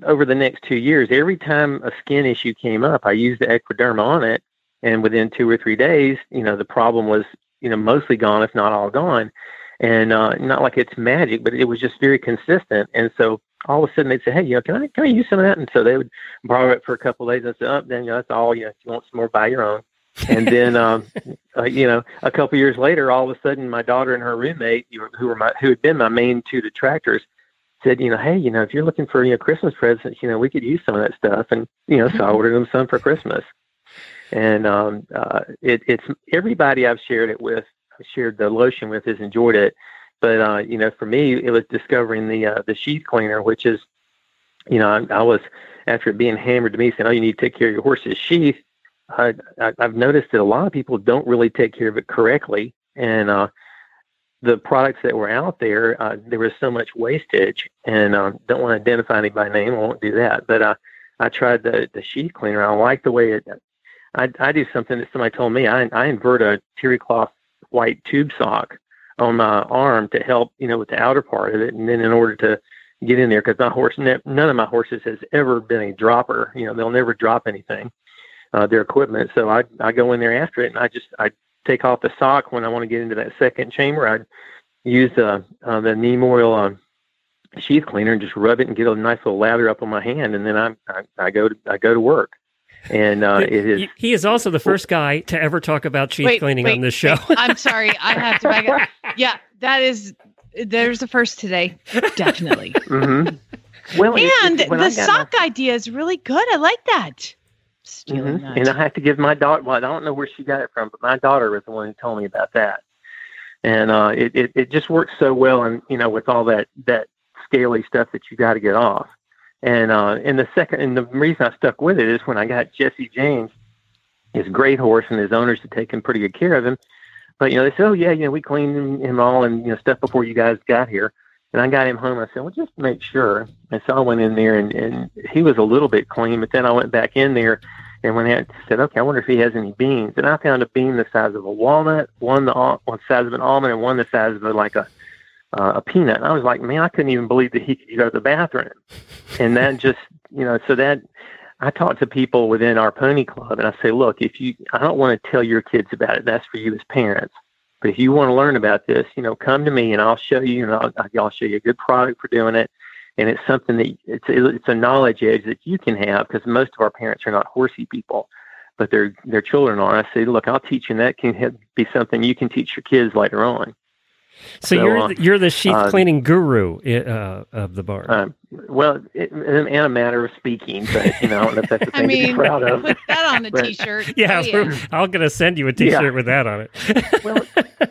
over the next two years, every time a skin issue came up, I used the Equiderm on it. And within two or three days, you know, the problem was, you know, mostly gone, if not all gone. And uh, not like it's magic, but it was just very consistent. And so all of a sudden they'd say, hey, you know, can I, can I use some of that? And so they would borrow it for a couple of days and say, oh, then, you know, that's all, you know, if you want some more, buy your own. and then, um, uh, you know, a couple of years later, all of a sudden, my daughter and her roommate, who were my, who had been my main two detractors, said, you know, hey, you know, if you're looking for you know Christmas presents, you know, we could use some of that stuff, and you know, so I ordered them some for Christmas. And um, uh, it, it's everybody I've shared it with, shared the lotion with, has enjoyed it. But uh, you know, for me, it was discovering the uh, the sheath cleaner, which is, you know, I, I was after it being hammered to me saying, oh, you need to take care of your horse's sheath. I, I, I've noticed that a lot of people don't really take care of it correctly, and uh, the products that were out there, uh, there was so much wastage. And uh, don't want to identify anybody by name, I won't do that. But uh, I tried the the sheath cleaner. I like the way it. I, I do something that somebody told me. I, I invert a terry cloth white tube sock on my arm to help, you know, with the outer part of it, and then in order to get in there, because my horse, ne- none of my horses has ever been a dropper. You know, they'll never drop anything, uh, their equipment. So I I go in there after it, and I just I take off the sock when I want to get into that second chamber. I use the uh, the neem oil um, sheath cleaner and just rub it and get a nice little lather up on my hand, and then I I, I go to I go to work. And uh, it is. He- He is also the first guy to ever talk about sheath Wait, cleaning wait, on this show. I'm sorry. I have to back up. Yeah, that is. There's the first today. Definitely. mm-hmm. Well, And it- when the I got my- sock idea is really good. I like that. Stealing Mhm. that. And I have to give my daughter. Well, I don't know where she got it from, but my daughter was the one who told me about that. And uh, it, it it just works so well, and you know, with all that that scaly stuff that you got to get off. And uh, and the second, and the reason I stuck with it is when I got Jesse James, his great horse, and his owners had taken pretty good care of him. But you know, they said, "Oh yeah, you know, we cleaned him, all and you know stuff before you guys got here." And I got him home. I said, "Well, just make sure." And so I went in there, and and he was a little bit clean. But then I went back in there, and when I said, "Okay, I wonder if he has any beans," and I found a bean the size of a walnut, one the one size of an almond, and one the size of a, like a uh, a peanut. And I was like, man, I couldn't even believe that he could go to the bathroom. And that just, you know, so that I talk to people within our pony club and I say, look, if you, I don't want to tell your kids about it. That's for you as parents. But if you want to learn about this, you know, come to me and I'll show you, and I'll, I'll show you a good product for doing it. And it's something that it's, it's a knowledge edge that you can have because most of our parents are not horsey people, but their, their children are. I say, look, I'll teach you and that can be something you can teach your kids later on. So, So, you're uh, the, you're the sheath uh, cleaning guru uh, of the bar. Um, well, it, in a matter of speaking, but you know, I don't know if that's the I thing to mean, be proud of. put that on a But- t-shirt. yeah, I'm gonna send you a T-shirt Yeah. with that on it. well,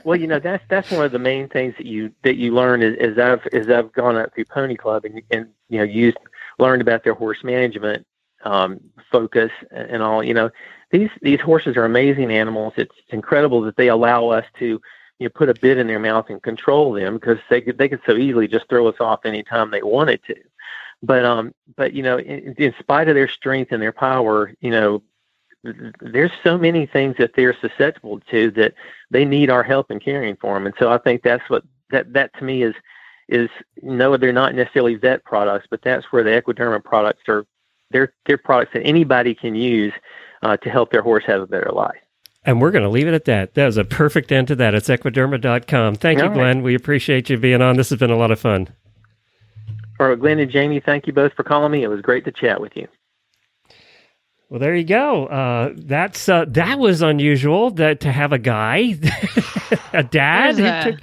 well, you know, that's that's one of the main things that you that you learn as, as I've as I've gone up through Pony Club and and you know used learned about their horse management um, focus and and all. You know, these these horses are amazing animals. It's incredible that they allow us to you know put a bit in their mouth and control them because they could they could so easily just throw us off anytime they wanted to. But um, but you know, in, in spite of their strength and their power, you know, th- there's so many things that they're susceptible to that they need our help in caring for them. And so I think that's what that that to me is is no, they're not necessarily vet products, but that's where the Equiderma products are. They're they're products that anybody can use uh, to help their horse have a better life. And we're going to leave it at that. That was a perfect end to that. It's equiderma.com. Thank you, All right. Glenn. We appreciate you being on. This has been a lot of fun. All right, Glenn and Jamie, thank you both for calling me. It was great to chat with you. Well, there you go. Uh, that's uh, that was unusual that to have a guy, a dad There's who a- took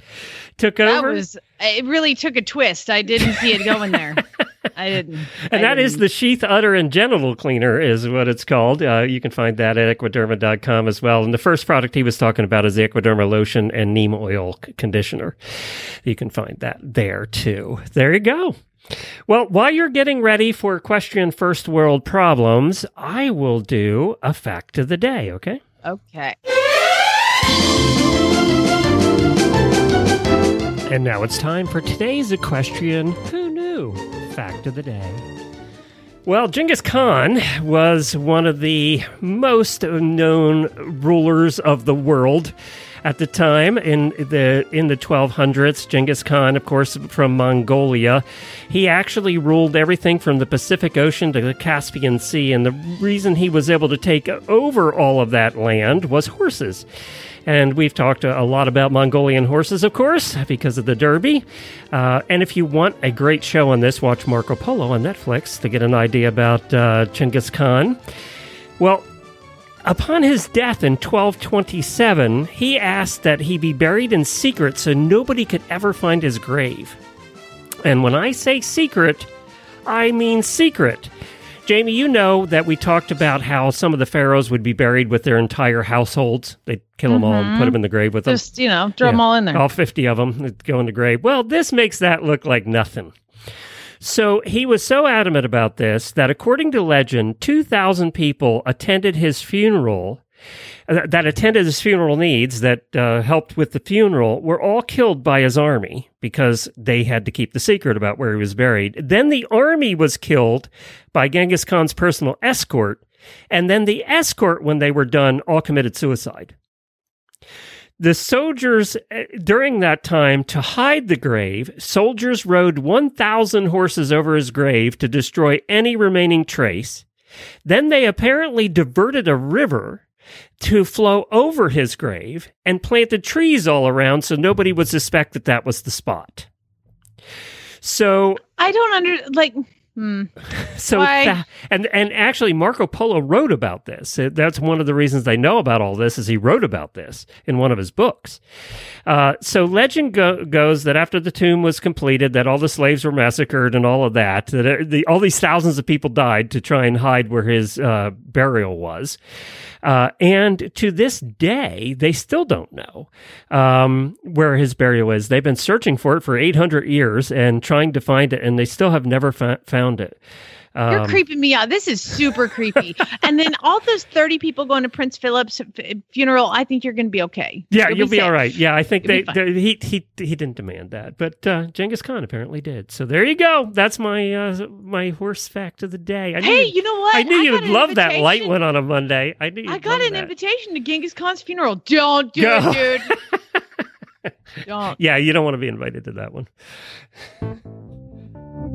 took That over, was it. Really took a twist. I didn't see it going there. I didn't. and I that is didn't. the sheath udder and genital cleaner is what it's called. Uh, you can find that at equiderma.com as well. And the first product he was talking about is the Equiderma lotion and neem oil conditioner. You can find that there too. There you go. Well, while you're getting ready for equestrian first world problems, I will do a fact of the day, okay? okay. And now it's time for today's equestrian Who Knew Fact of the Day. Well, Genghis Khan was one of the most known rulers of the world at the time in the in the 1200s. Genghis Khan, of course, from Mongolia, he actually ruled everything from the Pacific Ocean to the Caspian Sea, and the reason he was able to take over all of that land was horses. And we've talked a lot about Mongolian horses, of course, because of the Derby. Uh, and if you want a great show on this, watch Marco Polo on Netflix to get an idea about uh, Genghis Khan. Well, upon his death in 1227, he asked that he be buried in secret so nobody could ever find his grave. And when I say secret, I mean secret. Jamie, you know that we talked about how some of the pharaohs would be buried with their entire households. They'd kill them all and put mm-hmm. them in the grave with them. Just you know, throw them all in there. All 50 of them that go in the grave. Well, this makes that look like nothing. So he was so adamant about this that, according to legend, 2,000 people attended his funeral, that attended his funeral needs, that uh, helped with the funeral, were all killed by his army because they had to keep the secret about where he was buried. Then the army was killed by Genghis Khan's personal escort. And then the escort, when they were done, all committed suicide. The soldiers, eh, during that time, to hide the grave, soldiers rode 1,000 horses over his grave to destroy any remaining trace. Then they apparently diverted a river to flow over his grave and planted trees all around so nobody would suspect that that was the spot. So I don't under like. Hmm. so Why? tha- and and actually Marco Polo wrote about this. That's one of the reasons they know about all this is he wrote about this in one of his books. Uh, so legend go- goes that after the tomb was completed, that all the slaves were massacred and all of that. That uh, the, all these thousands of people died to try and hide where his uh, burial was. Uh, and to this day, they still don't know um, where his burial is. They've been searching for it for 800 years and trying to find it, and they still have never fa- found it. You're Um, creeping me out. This is super creepy. and then all those 30 people going to Prince Philip's f- funeral, I think you're going to be okay. Yeah, you'll, be, safe. all right. Yeah, I think You'll they, they he he he didn't demand that, but uh, Genghis Khan apparently did. So there you go. That's my uh, my horse fact of the day. I knew Hey, you'd- know what? I knew got you'd love that light one on a Monday. I knew I got an that. invitation to Genghis Khan's funeral. Don't do Go. it, dude. Don't. Yeah, you don't want to be invited to that one.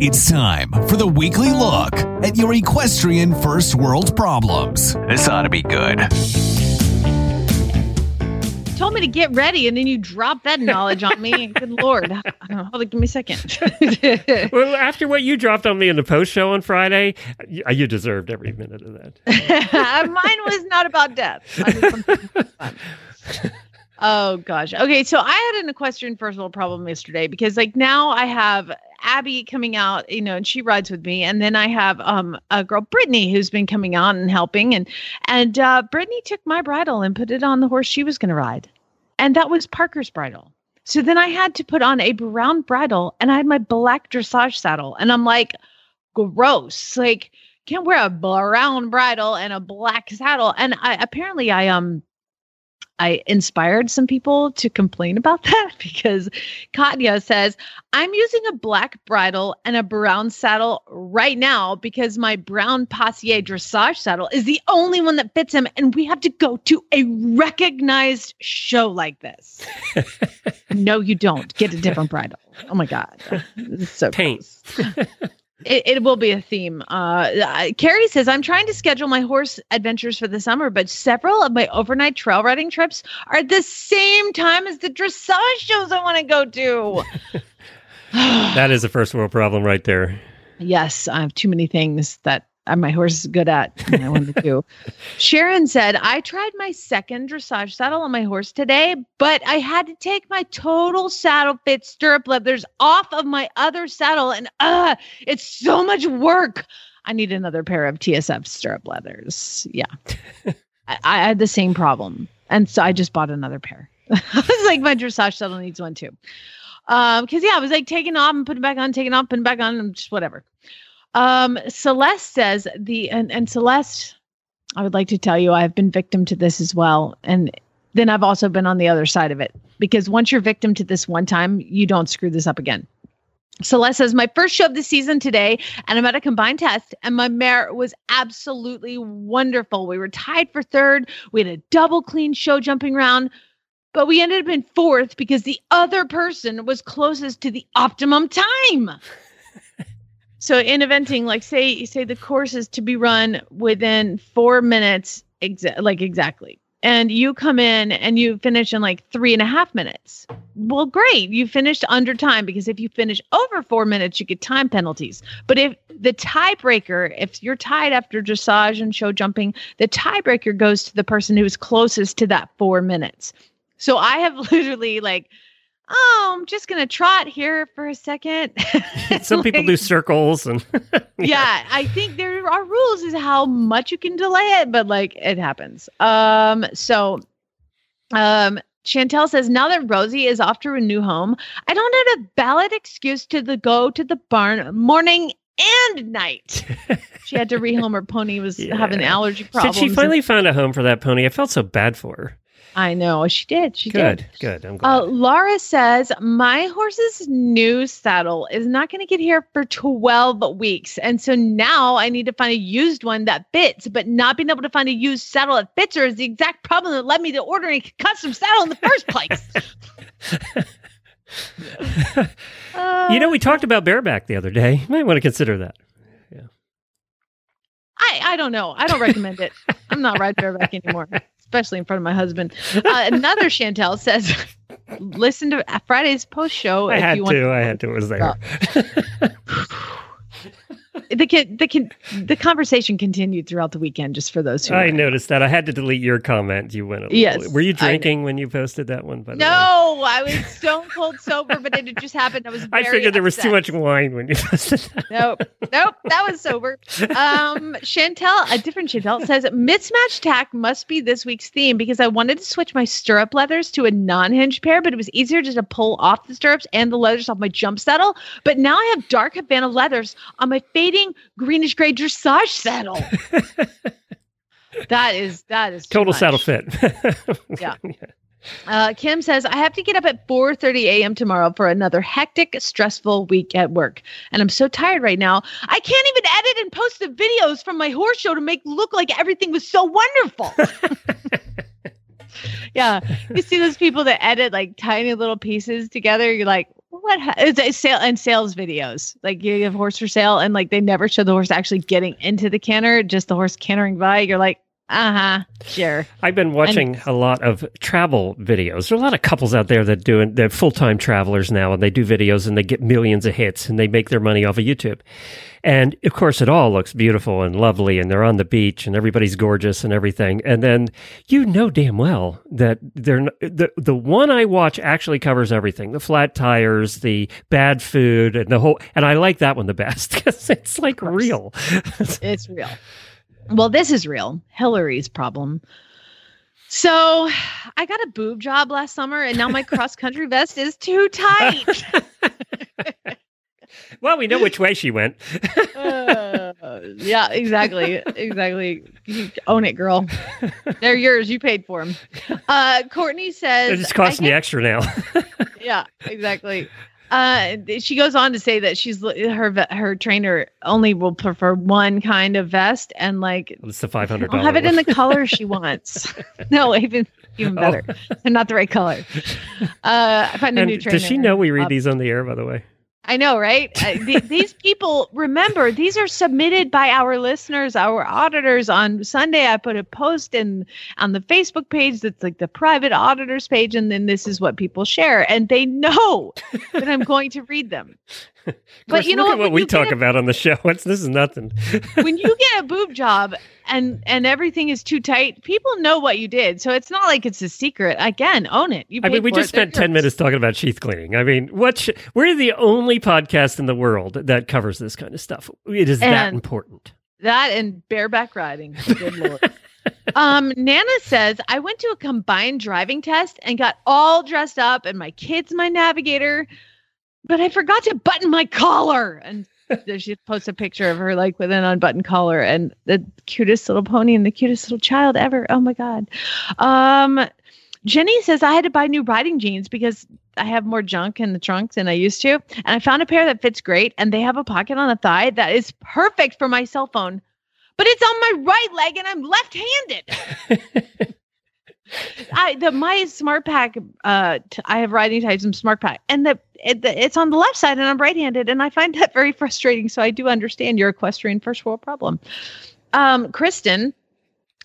It's time for the weekly look at your equestrian first world problems. This ought to be good. Told me to get ready, and then you dropped that knowledge on me. Good lord. I don't know. Hold on, give me a second. Well, after what you dropped on me in the post show on Friday, you, you deserved every minute of that. Uh, mine was not about death. Oh gosh. Okay, so I had an equestrian first world problem yesterday because like now I have Abby coming out, you know, and she rides with me, and then I have um a girl Brittany who's been coming out and helping, and and uh, Brittany took my bridle and put it on the horse she was going to ride, and that was Parker's bridle. So then I had to put on a brown bridle, and I had my black dressage saddle, and I'm like, gross, like can't wear a brown bridle and a black saddle. And I apparently I um I inspired some people to complain about that because Katya says, I'm using a black bridle and a brown saddle right now because my brown passier dressage saddle is the only one that fits him. And we have to go to a recognized show like this. no, you don't. Get a different bridle. Oh my God. So Paint. It, it will be a theme. Uh, Carrie says, I'm trying to schedule my horse adventures for the summer, but several of my overnight trail riding trips are at the same time as the dressage shows I want to go to. That is a first world problem right there. yes, I have too many things that my horse is good at and I want to do. Sharon said, I tried my second dressage saddle on my horse today, but I had to take my total saddle fit stirrup leathers off of my other saddle, and uh, it's so much work. I need another pair of TSF stirrup leathers. Yeah. I, I had the same problem. And so I just bought another pair. I was like, my dressage saddle needs one too. Um, because yeah, I was like taking off and putting back on, taking off, putting back on, and just whatever. Um, Celeste says the and, and Celeste, I would like to tell you I've been victim to this as well. And then I've also been on the other side of it. Because once you're victim to this one time, you don't screw this up again. Celeste says, My first show of the season today, and I'm at a combined test, and my mare was absolutely wonderful. We were tied for third. We had a double clean show jumping round, but we ended up in fourth because the other person was closest to the optimum time. so in eventing, like say say the course is to be run within four minutes, exa- like exactly. And you come in and you finish in like three and a half minutes. Well, great. You finished under time because if you finish over four minutes, you get time penalties. But if the tiebreaker, if you're tied after dressage and show jumping, the tiebreaker goes to the person who is closest to that four minutes. So I have literally like, oh, I'm just gonna trot here for a second. Some people do circles and yeah, I think there are rules as how much you can delay it, but like it happens. Um, so um Chantel says now that Rosie is off to a new home, I don't have a valid excuse to the go to the barn morning and night. she had to rehome her pony was having Yeah. allergy Did problems. she and- finally find a home for that pony? I felt so bad for her. I know she did. She Good, did. good. Good. I'm glad. Uh, Laura says, My horse's new saddle is not going to get here for 12 weeks. And so now I need to find a used one that fits, but not being able to find a used saddle that fits her is the exact problem that led me to ordering a custom saddle in the first place. Uh, you know, we talked about bareback the other day. You might want to consider that. Yeah. I, I don't know. I don't recommend it. I'm not riding bareback anymore. Especially in front of my husband. Uh, another Chantel says, listen to Friday's post show I if had you want to. I had to. It was there. the can, the can, the conversation continued throughout the weekend just for those who I noticed that. I had to delete your comment. You went. A Yes, Were you drinking when you posted that one? By the way? No, I was stone cold sober, but it just happened. I was. I figured there was too much wine when you posted that. Nope, nope, that was sober. Um, Chantel, a different Chantel says mismatch tack must be this week's theme because I wanted to switch my stirrup leathers to a non-hinge pair, but it was easier just to pull off the stirrups and the leathers off my jump saddle. But now I have dark Havana leathers on my fading greenish gray dressage saddle. that is that is Total much. saddle fit. Yeah. Uh, Kim says, I have to get up at 4.30 a.m. tomorrow for another hectic, stressful week at work. And I'm so tired right now. I can't even edit and post the videos from my horse show to make look like everything was so wonderful. yeah. You see those people that edit like tiny little pieces together. You're like, what? Ha-? Sale and sales videos. Like you have horse for sale and like they never show the horse actually getting into the canter, just the horse cantering by. You're like, uh huh, sure. I've been watching a lot of travel videos. There are a lot of couples out there that do it. They're full time travelers now, and they do videos and they get millions of hits and they make their money off of YouTube. And of course, it all looks beautiful and lovely, and they're on the beach and everybody's gorgeous and everything. And then you know damn well that they're the the one I watch actually covers everything: the flat tires, the bad food, and the whole. And I like that one the best because it's like real. It's real. Well, this is real. Hillary's problem. So I got a boob job last summer and now my cross country vest is too tight. well, we know which way she went. Uh, yeah, exactly. Exactly. You own it, girl. They're yours. You paid for them. Uh, Courtney says, it's costing me extra now. yeah, exactly. Uh, she goes on to say that she's her her trainer only will prefer one kind of vest and like it's the five hundred I'll have it in the color she wants. no, even even Oh. better. They're not the right color. Uh, I find a And new trainer. does she know we read Uh, these on the air? By the way, I know, right? Uh, th- these people, remember, these are submitted by our listeners, our auditors. On Sunday, I put a post in on the Facebook page that's like the private auditors page, and then this is what people share, and they know that I'm going to read them. But you know look what? at what we talk a- about on the show. It's, this is nothing. when you get a boob job and and everything is too tight, people know what you did. So it's not like it's a secret. Again, own it. You I mean, we just it. They're spent ten yours. minutes talking about sheath cleaning. I mean, what? Sh- we're the only podcast in the world that covers this kind of stuff. It is that important. That and bareback riding. Good lord. um, Nana says I went to a combined driving test and got all dressed up, and my kid's my navigator, but I forgot to button my collar. And she posts a picture of her like with an unbuttoned collar and the cutest little pony and the cutest little child ever. Oh my god. Um, Jenny says I had to buy new riding jeans because I have more junk in the trunk than I used to. And I found a pair that fits great and they have a pocket on the thigh that is perfect for my cell phone. But it's on my right leg and I'm left-handed. I the my SmartPak uh t- I have riding types and SmartPak and the, it, the it's on the left side and I'm right-handed and I find that very frustrating so I do understand your equestrian first world problem. Um Kristen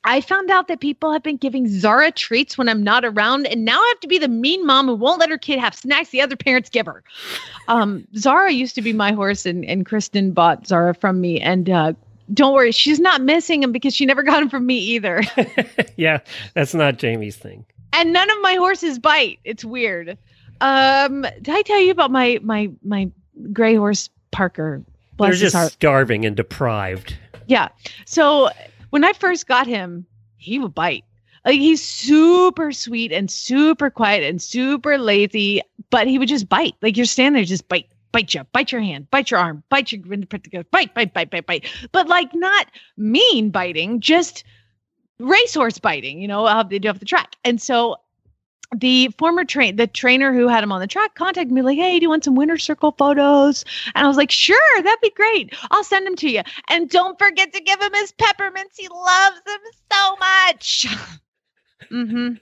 I found out that people have been giving Zara treats when I'm not around, and now I have to be the mean mom who won't let her kid have snacks the other parents give her. Um, Zara used to be my horse, and, and Kristen bought Zara from me. And uh, don't worry, she's not missing him because she never got him from me either. yeah, that's not Jamie's thing. and none of my horses bite. It's weird. Um, did I tell you about my my my gray horse Parker? Bless They're just heart. starving and deprived. Yeah. So when I first got him, he would bite. Like he's super sweet and super quiet and super lazy, but he would just bite. Like you're standing there, just bite, bite you, bite your hand, bite your arm, bite your bite, bite, bite, bite, bite. But like not mean biting, just racehorse biting. You know they do off the track. And so the former train the trainer who had him on the track contacted me like hey do you want some winner circle photos and i was like sure that'd be great i'll send them to you and don't forget to give him his peppermints he loves them so much mm-hmm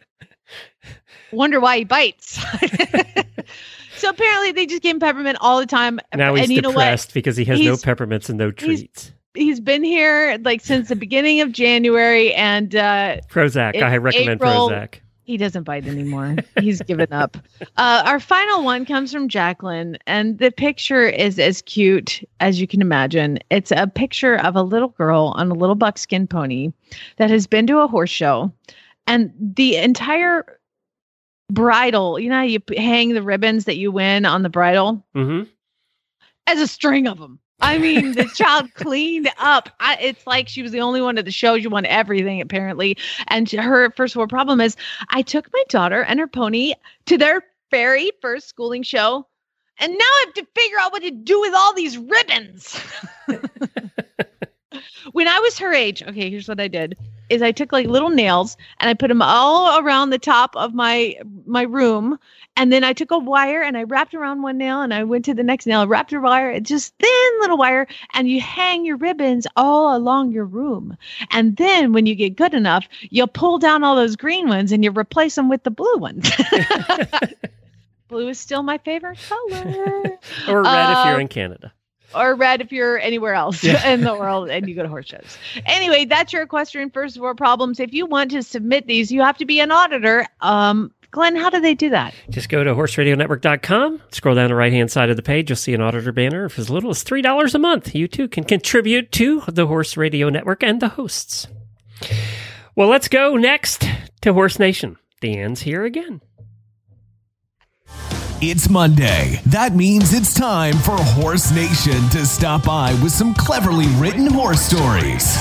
wonder why he bites so apparently they just gave him peppermint all the time Now he's and you know what depressed because he has no peppermints and no treats. he's been here like since the beginning of January, and uh, Prozac. I recommend April- Prozac. he doesn't bite anymore. He's given up. Uh, our final one comes from Jacqueline, and the picture is as cute as you can imagine. It's a picture of a little girl on a little buckskin pony that has been to a horse show, and the entire bridle. You know, how you hang the ribbons that you win on the bridle hmm as a string of them. I mean, the child cleaned up. I, it's like she was the only one at the show. She won everything apparently. And her first world problem is, I took my daughter and her pony to their very first schooling show, and now I have to figure out what to do with all these ribbons. when I was her age, okay, here's what I did: is I took like little nails and I put them all around the top of my my room, and then I took a wire and I wrapped around one nail and I went to the next nail, wrapped a wire, just thin little wire, and you hang your ribbons all along your room. And then when you get good enough, you'll pull down all those green ones and you replace them with the blue ones. blue is still my favorite color. Or red if you're Uh, in Canada. Or red if you're anywhere else Yeah. in the world and you go to horse shows. Anyway, that's your equestrian first world problems. If you want to submit these, you have to be an auditor. Um, Glenn, how do they do that? Just go to horseradionetwork.com, scroll down the right hand side of the page, you'll see an auditor banner. For as little as $3 a month, you too can contribute to the Horse Radio Network and the hosts. Well, let's go next to Horse Nation. DeAnn's here again. It's Monday. That means it's time for Horse Nation to stop by with some cleverly written horse stories.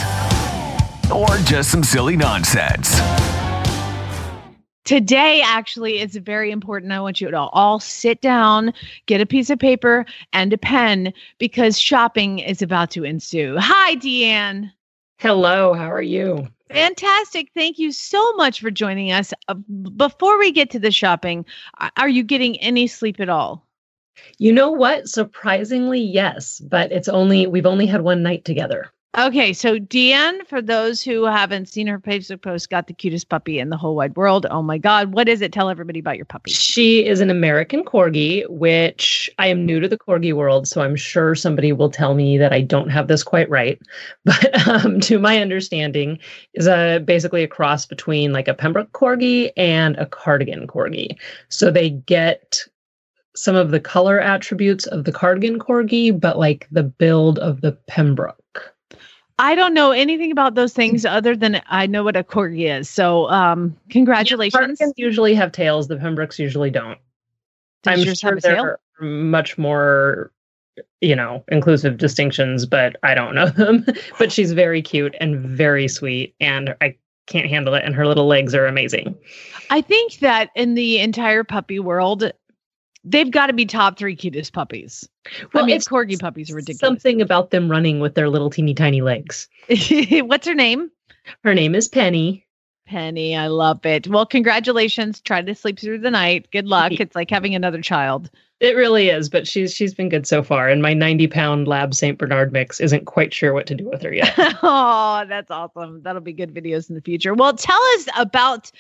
Or just some silly nonsense. Today, actually, it's very important. I want you to all sit down, get a piece of paper and a pen because shopping is about to ensue. Hi, DeAnn. Hello, how are you? Fantastic. Thank you so much for joining us. Uh, before we get to the shopping, are you getting any sleep at all? You know what? Surprisingly, yes, but it's only we've only had one night together. Okay, so DeAnn, for those who haven't seen her Facebook post, got the cutest puppy in the whole wide world. Oh my God, what is it? Tell everybody about your puppy. She is an American corgi, which I am new to the corgi world, so I'm sure somebody will tell me that I don't have this quite right. But um, to my understanding, is a basically a cross between like a Pembroke corgi and a cardigan corgi. So they get some of the color attributes of the cardigan corgi, but like the build of the Pembroke. I don't know anything about those things other than I know what a corgi is. So, um, congratulations. Cardigans usually have tails. The Pembrokes usually don't. Does I'm sure have a there tail? are much more, you know, inclusive distinctions, but I don't know them. but she's very cute and very sweet, and I can't handle it. And her little legs are amazing. I think that in the entire puppy world, they've got to be top three cutest puppies. I mean, corgi puppies are ridiculous. Something about them running with their little teeny tiny legs. What's her name? Her name is Penny. Penny. I love it. Well, congratulations. Try to sleep through the night. Good luck. It's like having another child. It really is, but she's she's been good so far. And my 90 pound lab Saint Bernard mix isn't quite sure what to do with her yet. oh, that's awesome. That'll be good videos in the future. Well, tell us about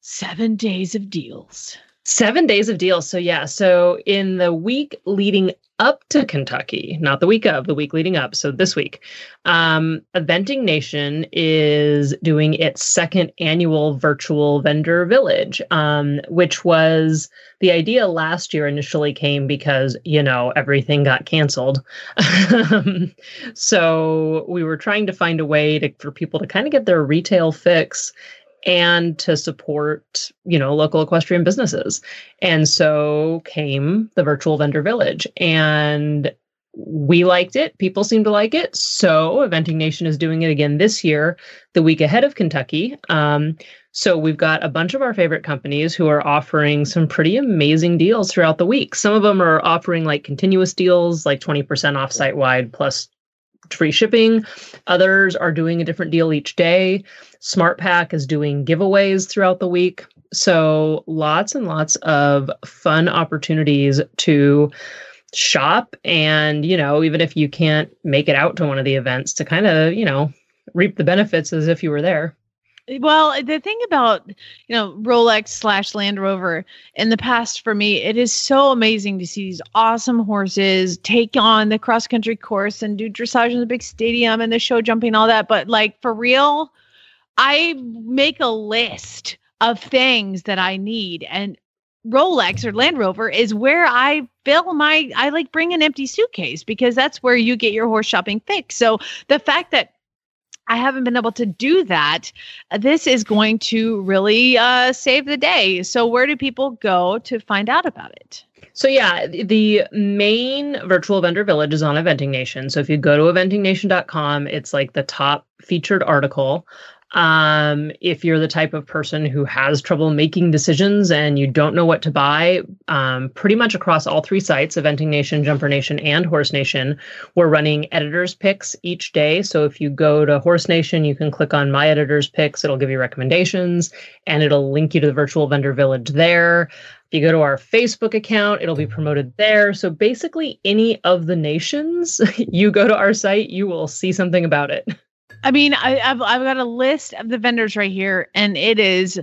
seven days of deals. Seven days of deals. So yeah, so in the week leading up to Kentucky, not the week of, the week leading up. So this week, um, Eventing Nation is doing its second annual virtual vendor village, um, which was the idea last year initially came because you know everything got canceled. So we were trying to find a way to for people to kind of get their retail fix and to support you know local equestrian businesses. And so came the virtual vendor village and we liked it. People seem to like it. So eventing nation is doing it again this year the week ahead of kentucky. Um, so we've got a bunch of our favorite companies who are offering some pretty amazing deals throughout the week. Some of them are offering like continuous deals like 20% off site wide plus free shipping. Others are doing a different deal each day SmartPak is doing giveaways throughout the week. So lots and lots of fun opportunities to shop and, you know, even if you can't make it out to one of the events to kind of, you know, reap the benefits as if you were there. Well, the thing about you know Rolex slash Land Rover in the past for me, it is so amazing to see these awesome horses take on the cross country course and do dressage in the big stadium and the show jumping, all that. But like for real, I make a list of things that I need, and Rolex or Land Rover is where I fill my. I like bring an empty suitcase because that's where you get your horse shopping fix. So the fact that I haven't been able to do that. This is going to really uh, save the day. So, where do people go to find out about it? So yeah, the main virtual vendor village is on Eventing Nation. So if you go to eventingnation.com, it's like the top featured article. Um, if you're the type of person who has trouble making decisions and you don't know what to buy, um, pretty much across all three sites, Eventing Nation, Jumper Nation, and Horse Nation, we're running editors picks each day. So if you go to Horse Nation, you can click on My Editors Picks. It'll give you recommendations and it'll link you to the virtual vendor village there. If you go to our Facebook account, it'll be promoted there. So basically, any of the nations, you go to our site, you will see something about it. I mean, I, have I've got a list of the vendors right here, and it is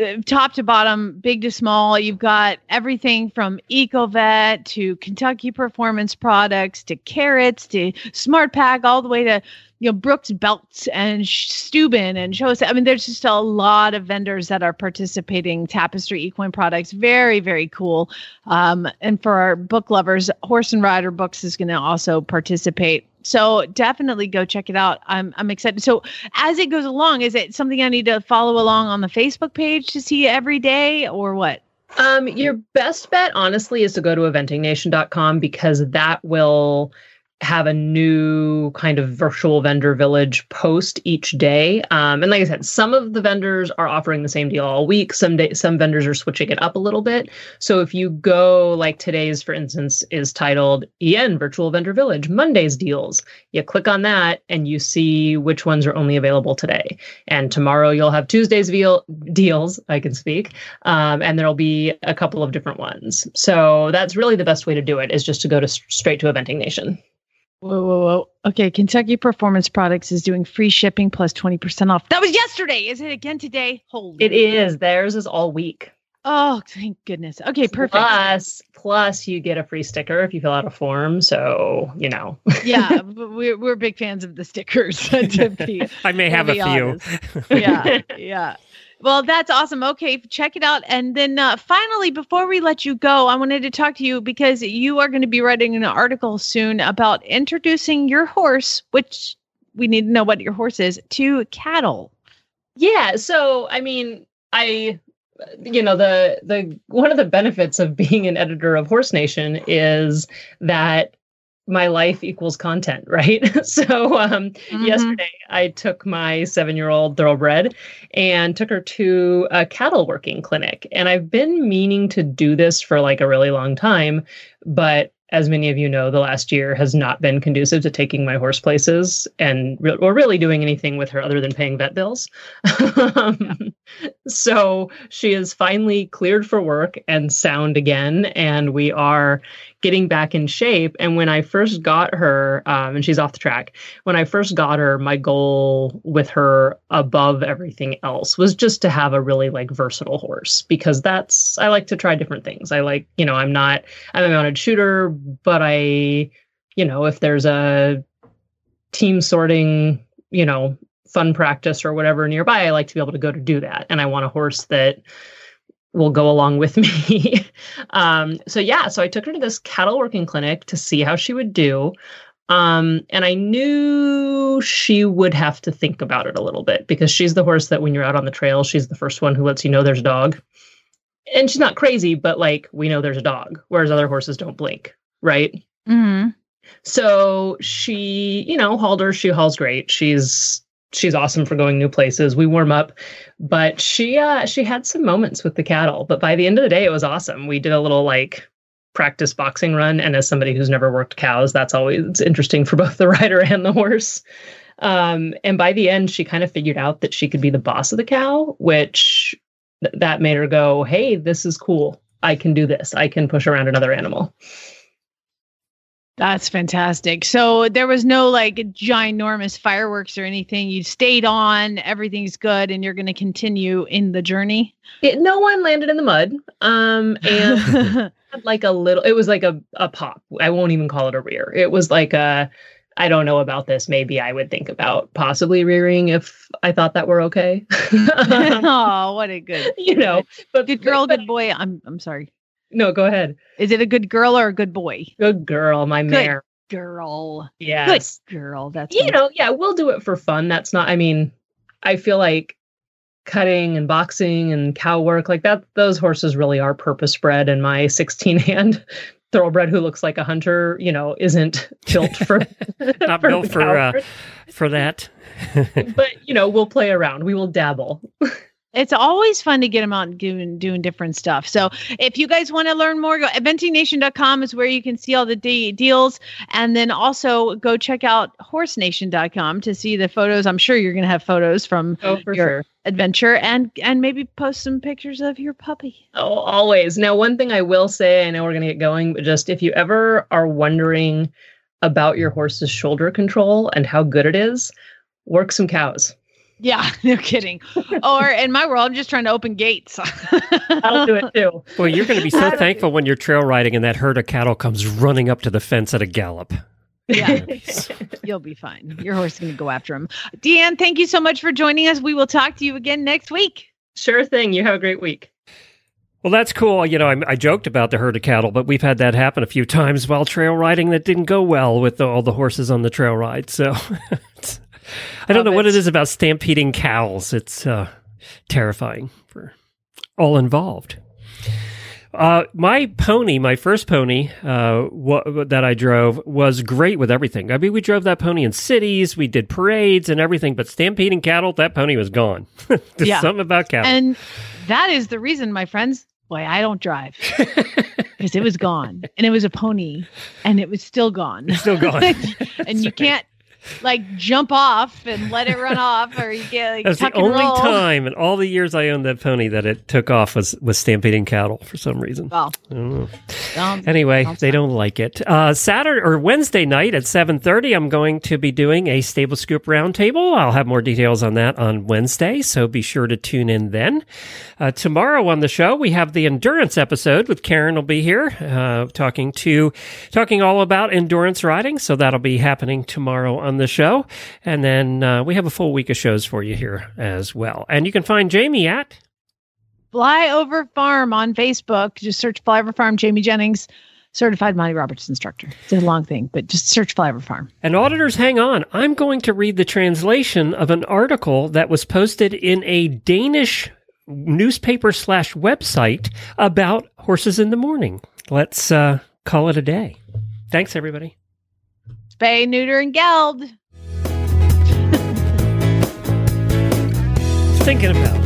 uh, top to bottom, big to small. You've got everything from EcoVet to Kentucky Performance Products to Carrots to SmartPak, all the way to you know Brooks Belts and Steuben and Shows. I mean, there's just a lot of vendors that are participating. Tapestry Equine Products, very very cool. Um, and for our book lovers, Horse and Rider Books is going to also participate. So definitely go check it out. I'm I'm excited. So as it goes along, is it something I need to follow along on the Facebook page to see every day or what? Um, your best bet, honestly, is to go to eventingnation.com because that will have a new kind of virtual vendor village post each day. Um, and like I said, some of the vendors are offering the same deal all week. Some day, some vendors are switching it up a little bit. So if you go like today's, for instance, is titled EN Virtual Vendor Village Mondays deals. You click on that and you see which ones are only available today. And tomorrow you'll have Tuesday's veal deals. I can speak, um, and there'll be a couple of different ones. So that's really the best way to do it is just to go to straight to Eventing Nation. Whoa, whoa, whoa. Okay, Kentucky Performance Products is doing free shipping plus 20% off. That was yesterday. Is it again today? Holy. It is. Theirs is all week. Oh, thank goodness. Okay, perfect. Plus, plus you get a free sticker if you fill out a form. So, you know. yeah, we're, we're big fans of the stickers. be, I may have a few. yeah, yeah. Well, that's awesome. Okay, check it out. And then uh, finally, before we let you go, I wanted to talk to you because you are going to be writing an article soon about introducing your horse, which we need to know what your horse is, to cattle. Yeah. So, I mean, I you know the the one of the benefits of being an editor of horse nation is that my life equals content, right? so um, mm-hmm. yesterday I took my seven year old thoroughbred and took her to a cattle working clinic. And I've been meaning to do this for like a really long time, but as many of you know, the last year has not been conducive to taking my horse places and re- or really doing anything with her other than paying vet bills. um, so she is finally cleared for work and sound again, and we are getting back in shape. And when I first got her, um, and she's off the track, when I first got her, my goal with her above everything else was just to have a really like versatile horse because that's, I like to try different things. I like, you know, I'm not, I'm a mounted shooter, but I, you know, if there's a team sorting, you know, fun practice or whatever nearby, I like to be able to go to do that. And I want a horse that, will go along with me. um, so yeah, so I took her to this cattle working clinic to see how she would do. Um, and I knew she would have to think about it a little bit because she's the horse that when you're out on the trail, she's the first one who lets you know there's a dog. And she's not crazy, but like we know there's a dog, whereas other horses don't blink, right? Mm-hmm. So she, you know, hauled her. She hauls great. She's she's awesome for going new places. We warm up, but she uh she had some moments with the cattle, but by the end of the day it was awesome. We did a little like practice boxing run and as somebody who's never worked cows, that's always interesting for both the rider and the horse. Um and by the end she kind of figured out that she could be the boss of the cow, which th- that made her go, "Hey, this is cool. I can do this. I can push around another animal." That's fantastic. So there was no like ginormous fireworks or anything. You stayed on, everything's good, and you're going to continue in the journey. It, no one landed in the mud. Um, and like a little, it was like a, a pop. I won't even call it a rear. It was like a, I don't know about this. Maybe I would think about possibly rearing if I thought that were okay. oh, what a good, you know, but good girl, but- good boy. I'm I'm sorry. No, go ahead. Is it a good girl or a good boy? Good girl, my Good. mare. Girl. Yeah. Good girl. That's you know, yeah, we'll do it for fun. That's not, I mean, I feel like cutting and boxing and cow work like that, those horses really are purpose bred. And my 16 hand thoroughbred who looks like a hunter, you know, isn't built for, Not for built for uh, for that. but, you know, we'll play around. We will dabble. It's always fun to get them out and doing doing different stuff. So if you guys want to learn more, go eventingnation.com is where you can see all the de- deals. And then also go check out horsenation.com to see the photos. I'm sure you're going to have photos from Oh, your sure. adventure and and maybe post some pictures of your puppy. Oh, always. Now, one thing I will say, I know we're going to get going, but just if you ever are wondering about your horse's shoulder control and how good it is, work some cows. Yeah, no kidding. or in my world, I'm just trying to open gates. I'll do it too. Boy, you're going to be so thankful when you're trail riding and that herd of cattle comes running up to the fence at a gallop. Yeah, you'll be fine. Your horse is going to go after him. DeAnn, thank you so much for joining us. We will talk to you again next week. Sure thing. You have a great week. Well, that's cool. You know, I, I joked about the herd of cattle, but we've had that happen a few times while trail riding that didn't go well with all the horses on the trail ride. So it's- I don't know what it is about stampeding cows. It's uh, terrifying for all involved. Uh, my pony, my first pony uh, wa- that I drove, was great with everything. I mean, we drove that pony in cities, we did parades and everything, but stampeding cattle, that pony was gone. There's Yeah. something about cattle. And that is the reason, my friends, why I don't drive. Because it was gone. And it was a pony. And it was still gone. Still gone. and you can't like jump off and let it run off or you get like That's the only roll. time in all the years I owned that pony that it took off was was stampeding cattle for some reason. Well, I don't know. sounds- Anyway, sounds they don't like it. Uh, Saturday or Wednesday night at seven thirty, I'm going to be doing a stable scoop roundtable. I'll have more details on that on Wednesday, so be sure to tune in then. Uh, tomorrow on the show, we have the endurance episode with Karen. Will be here uh, talking to talking all about endurance riding. So that'll be happening tomorrow on the show, and then uh, we have a full week of shows for you here as well. And you can find Jamie at Flyover Farm on Facebook. Just search Flyover Farm, Jamie Jennings, certified Monty Roberts instructor. It's a long thing, but just search Flyover Farm. And auditors, hang on. I'm going to read the translation of an article that was posted in a Danish newspaper slash website about horses in the morning. Let's uh, call it a day. Thanks, everybody. Spay, neuter, and geld. Thinking about.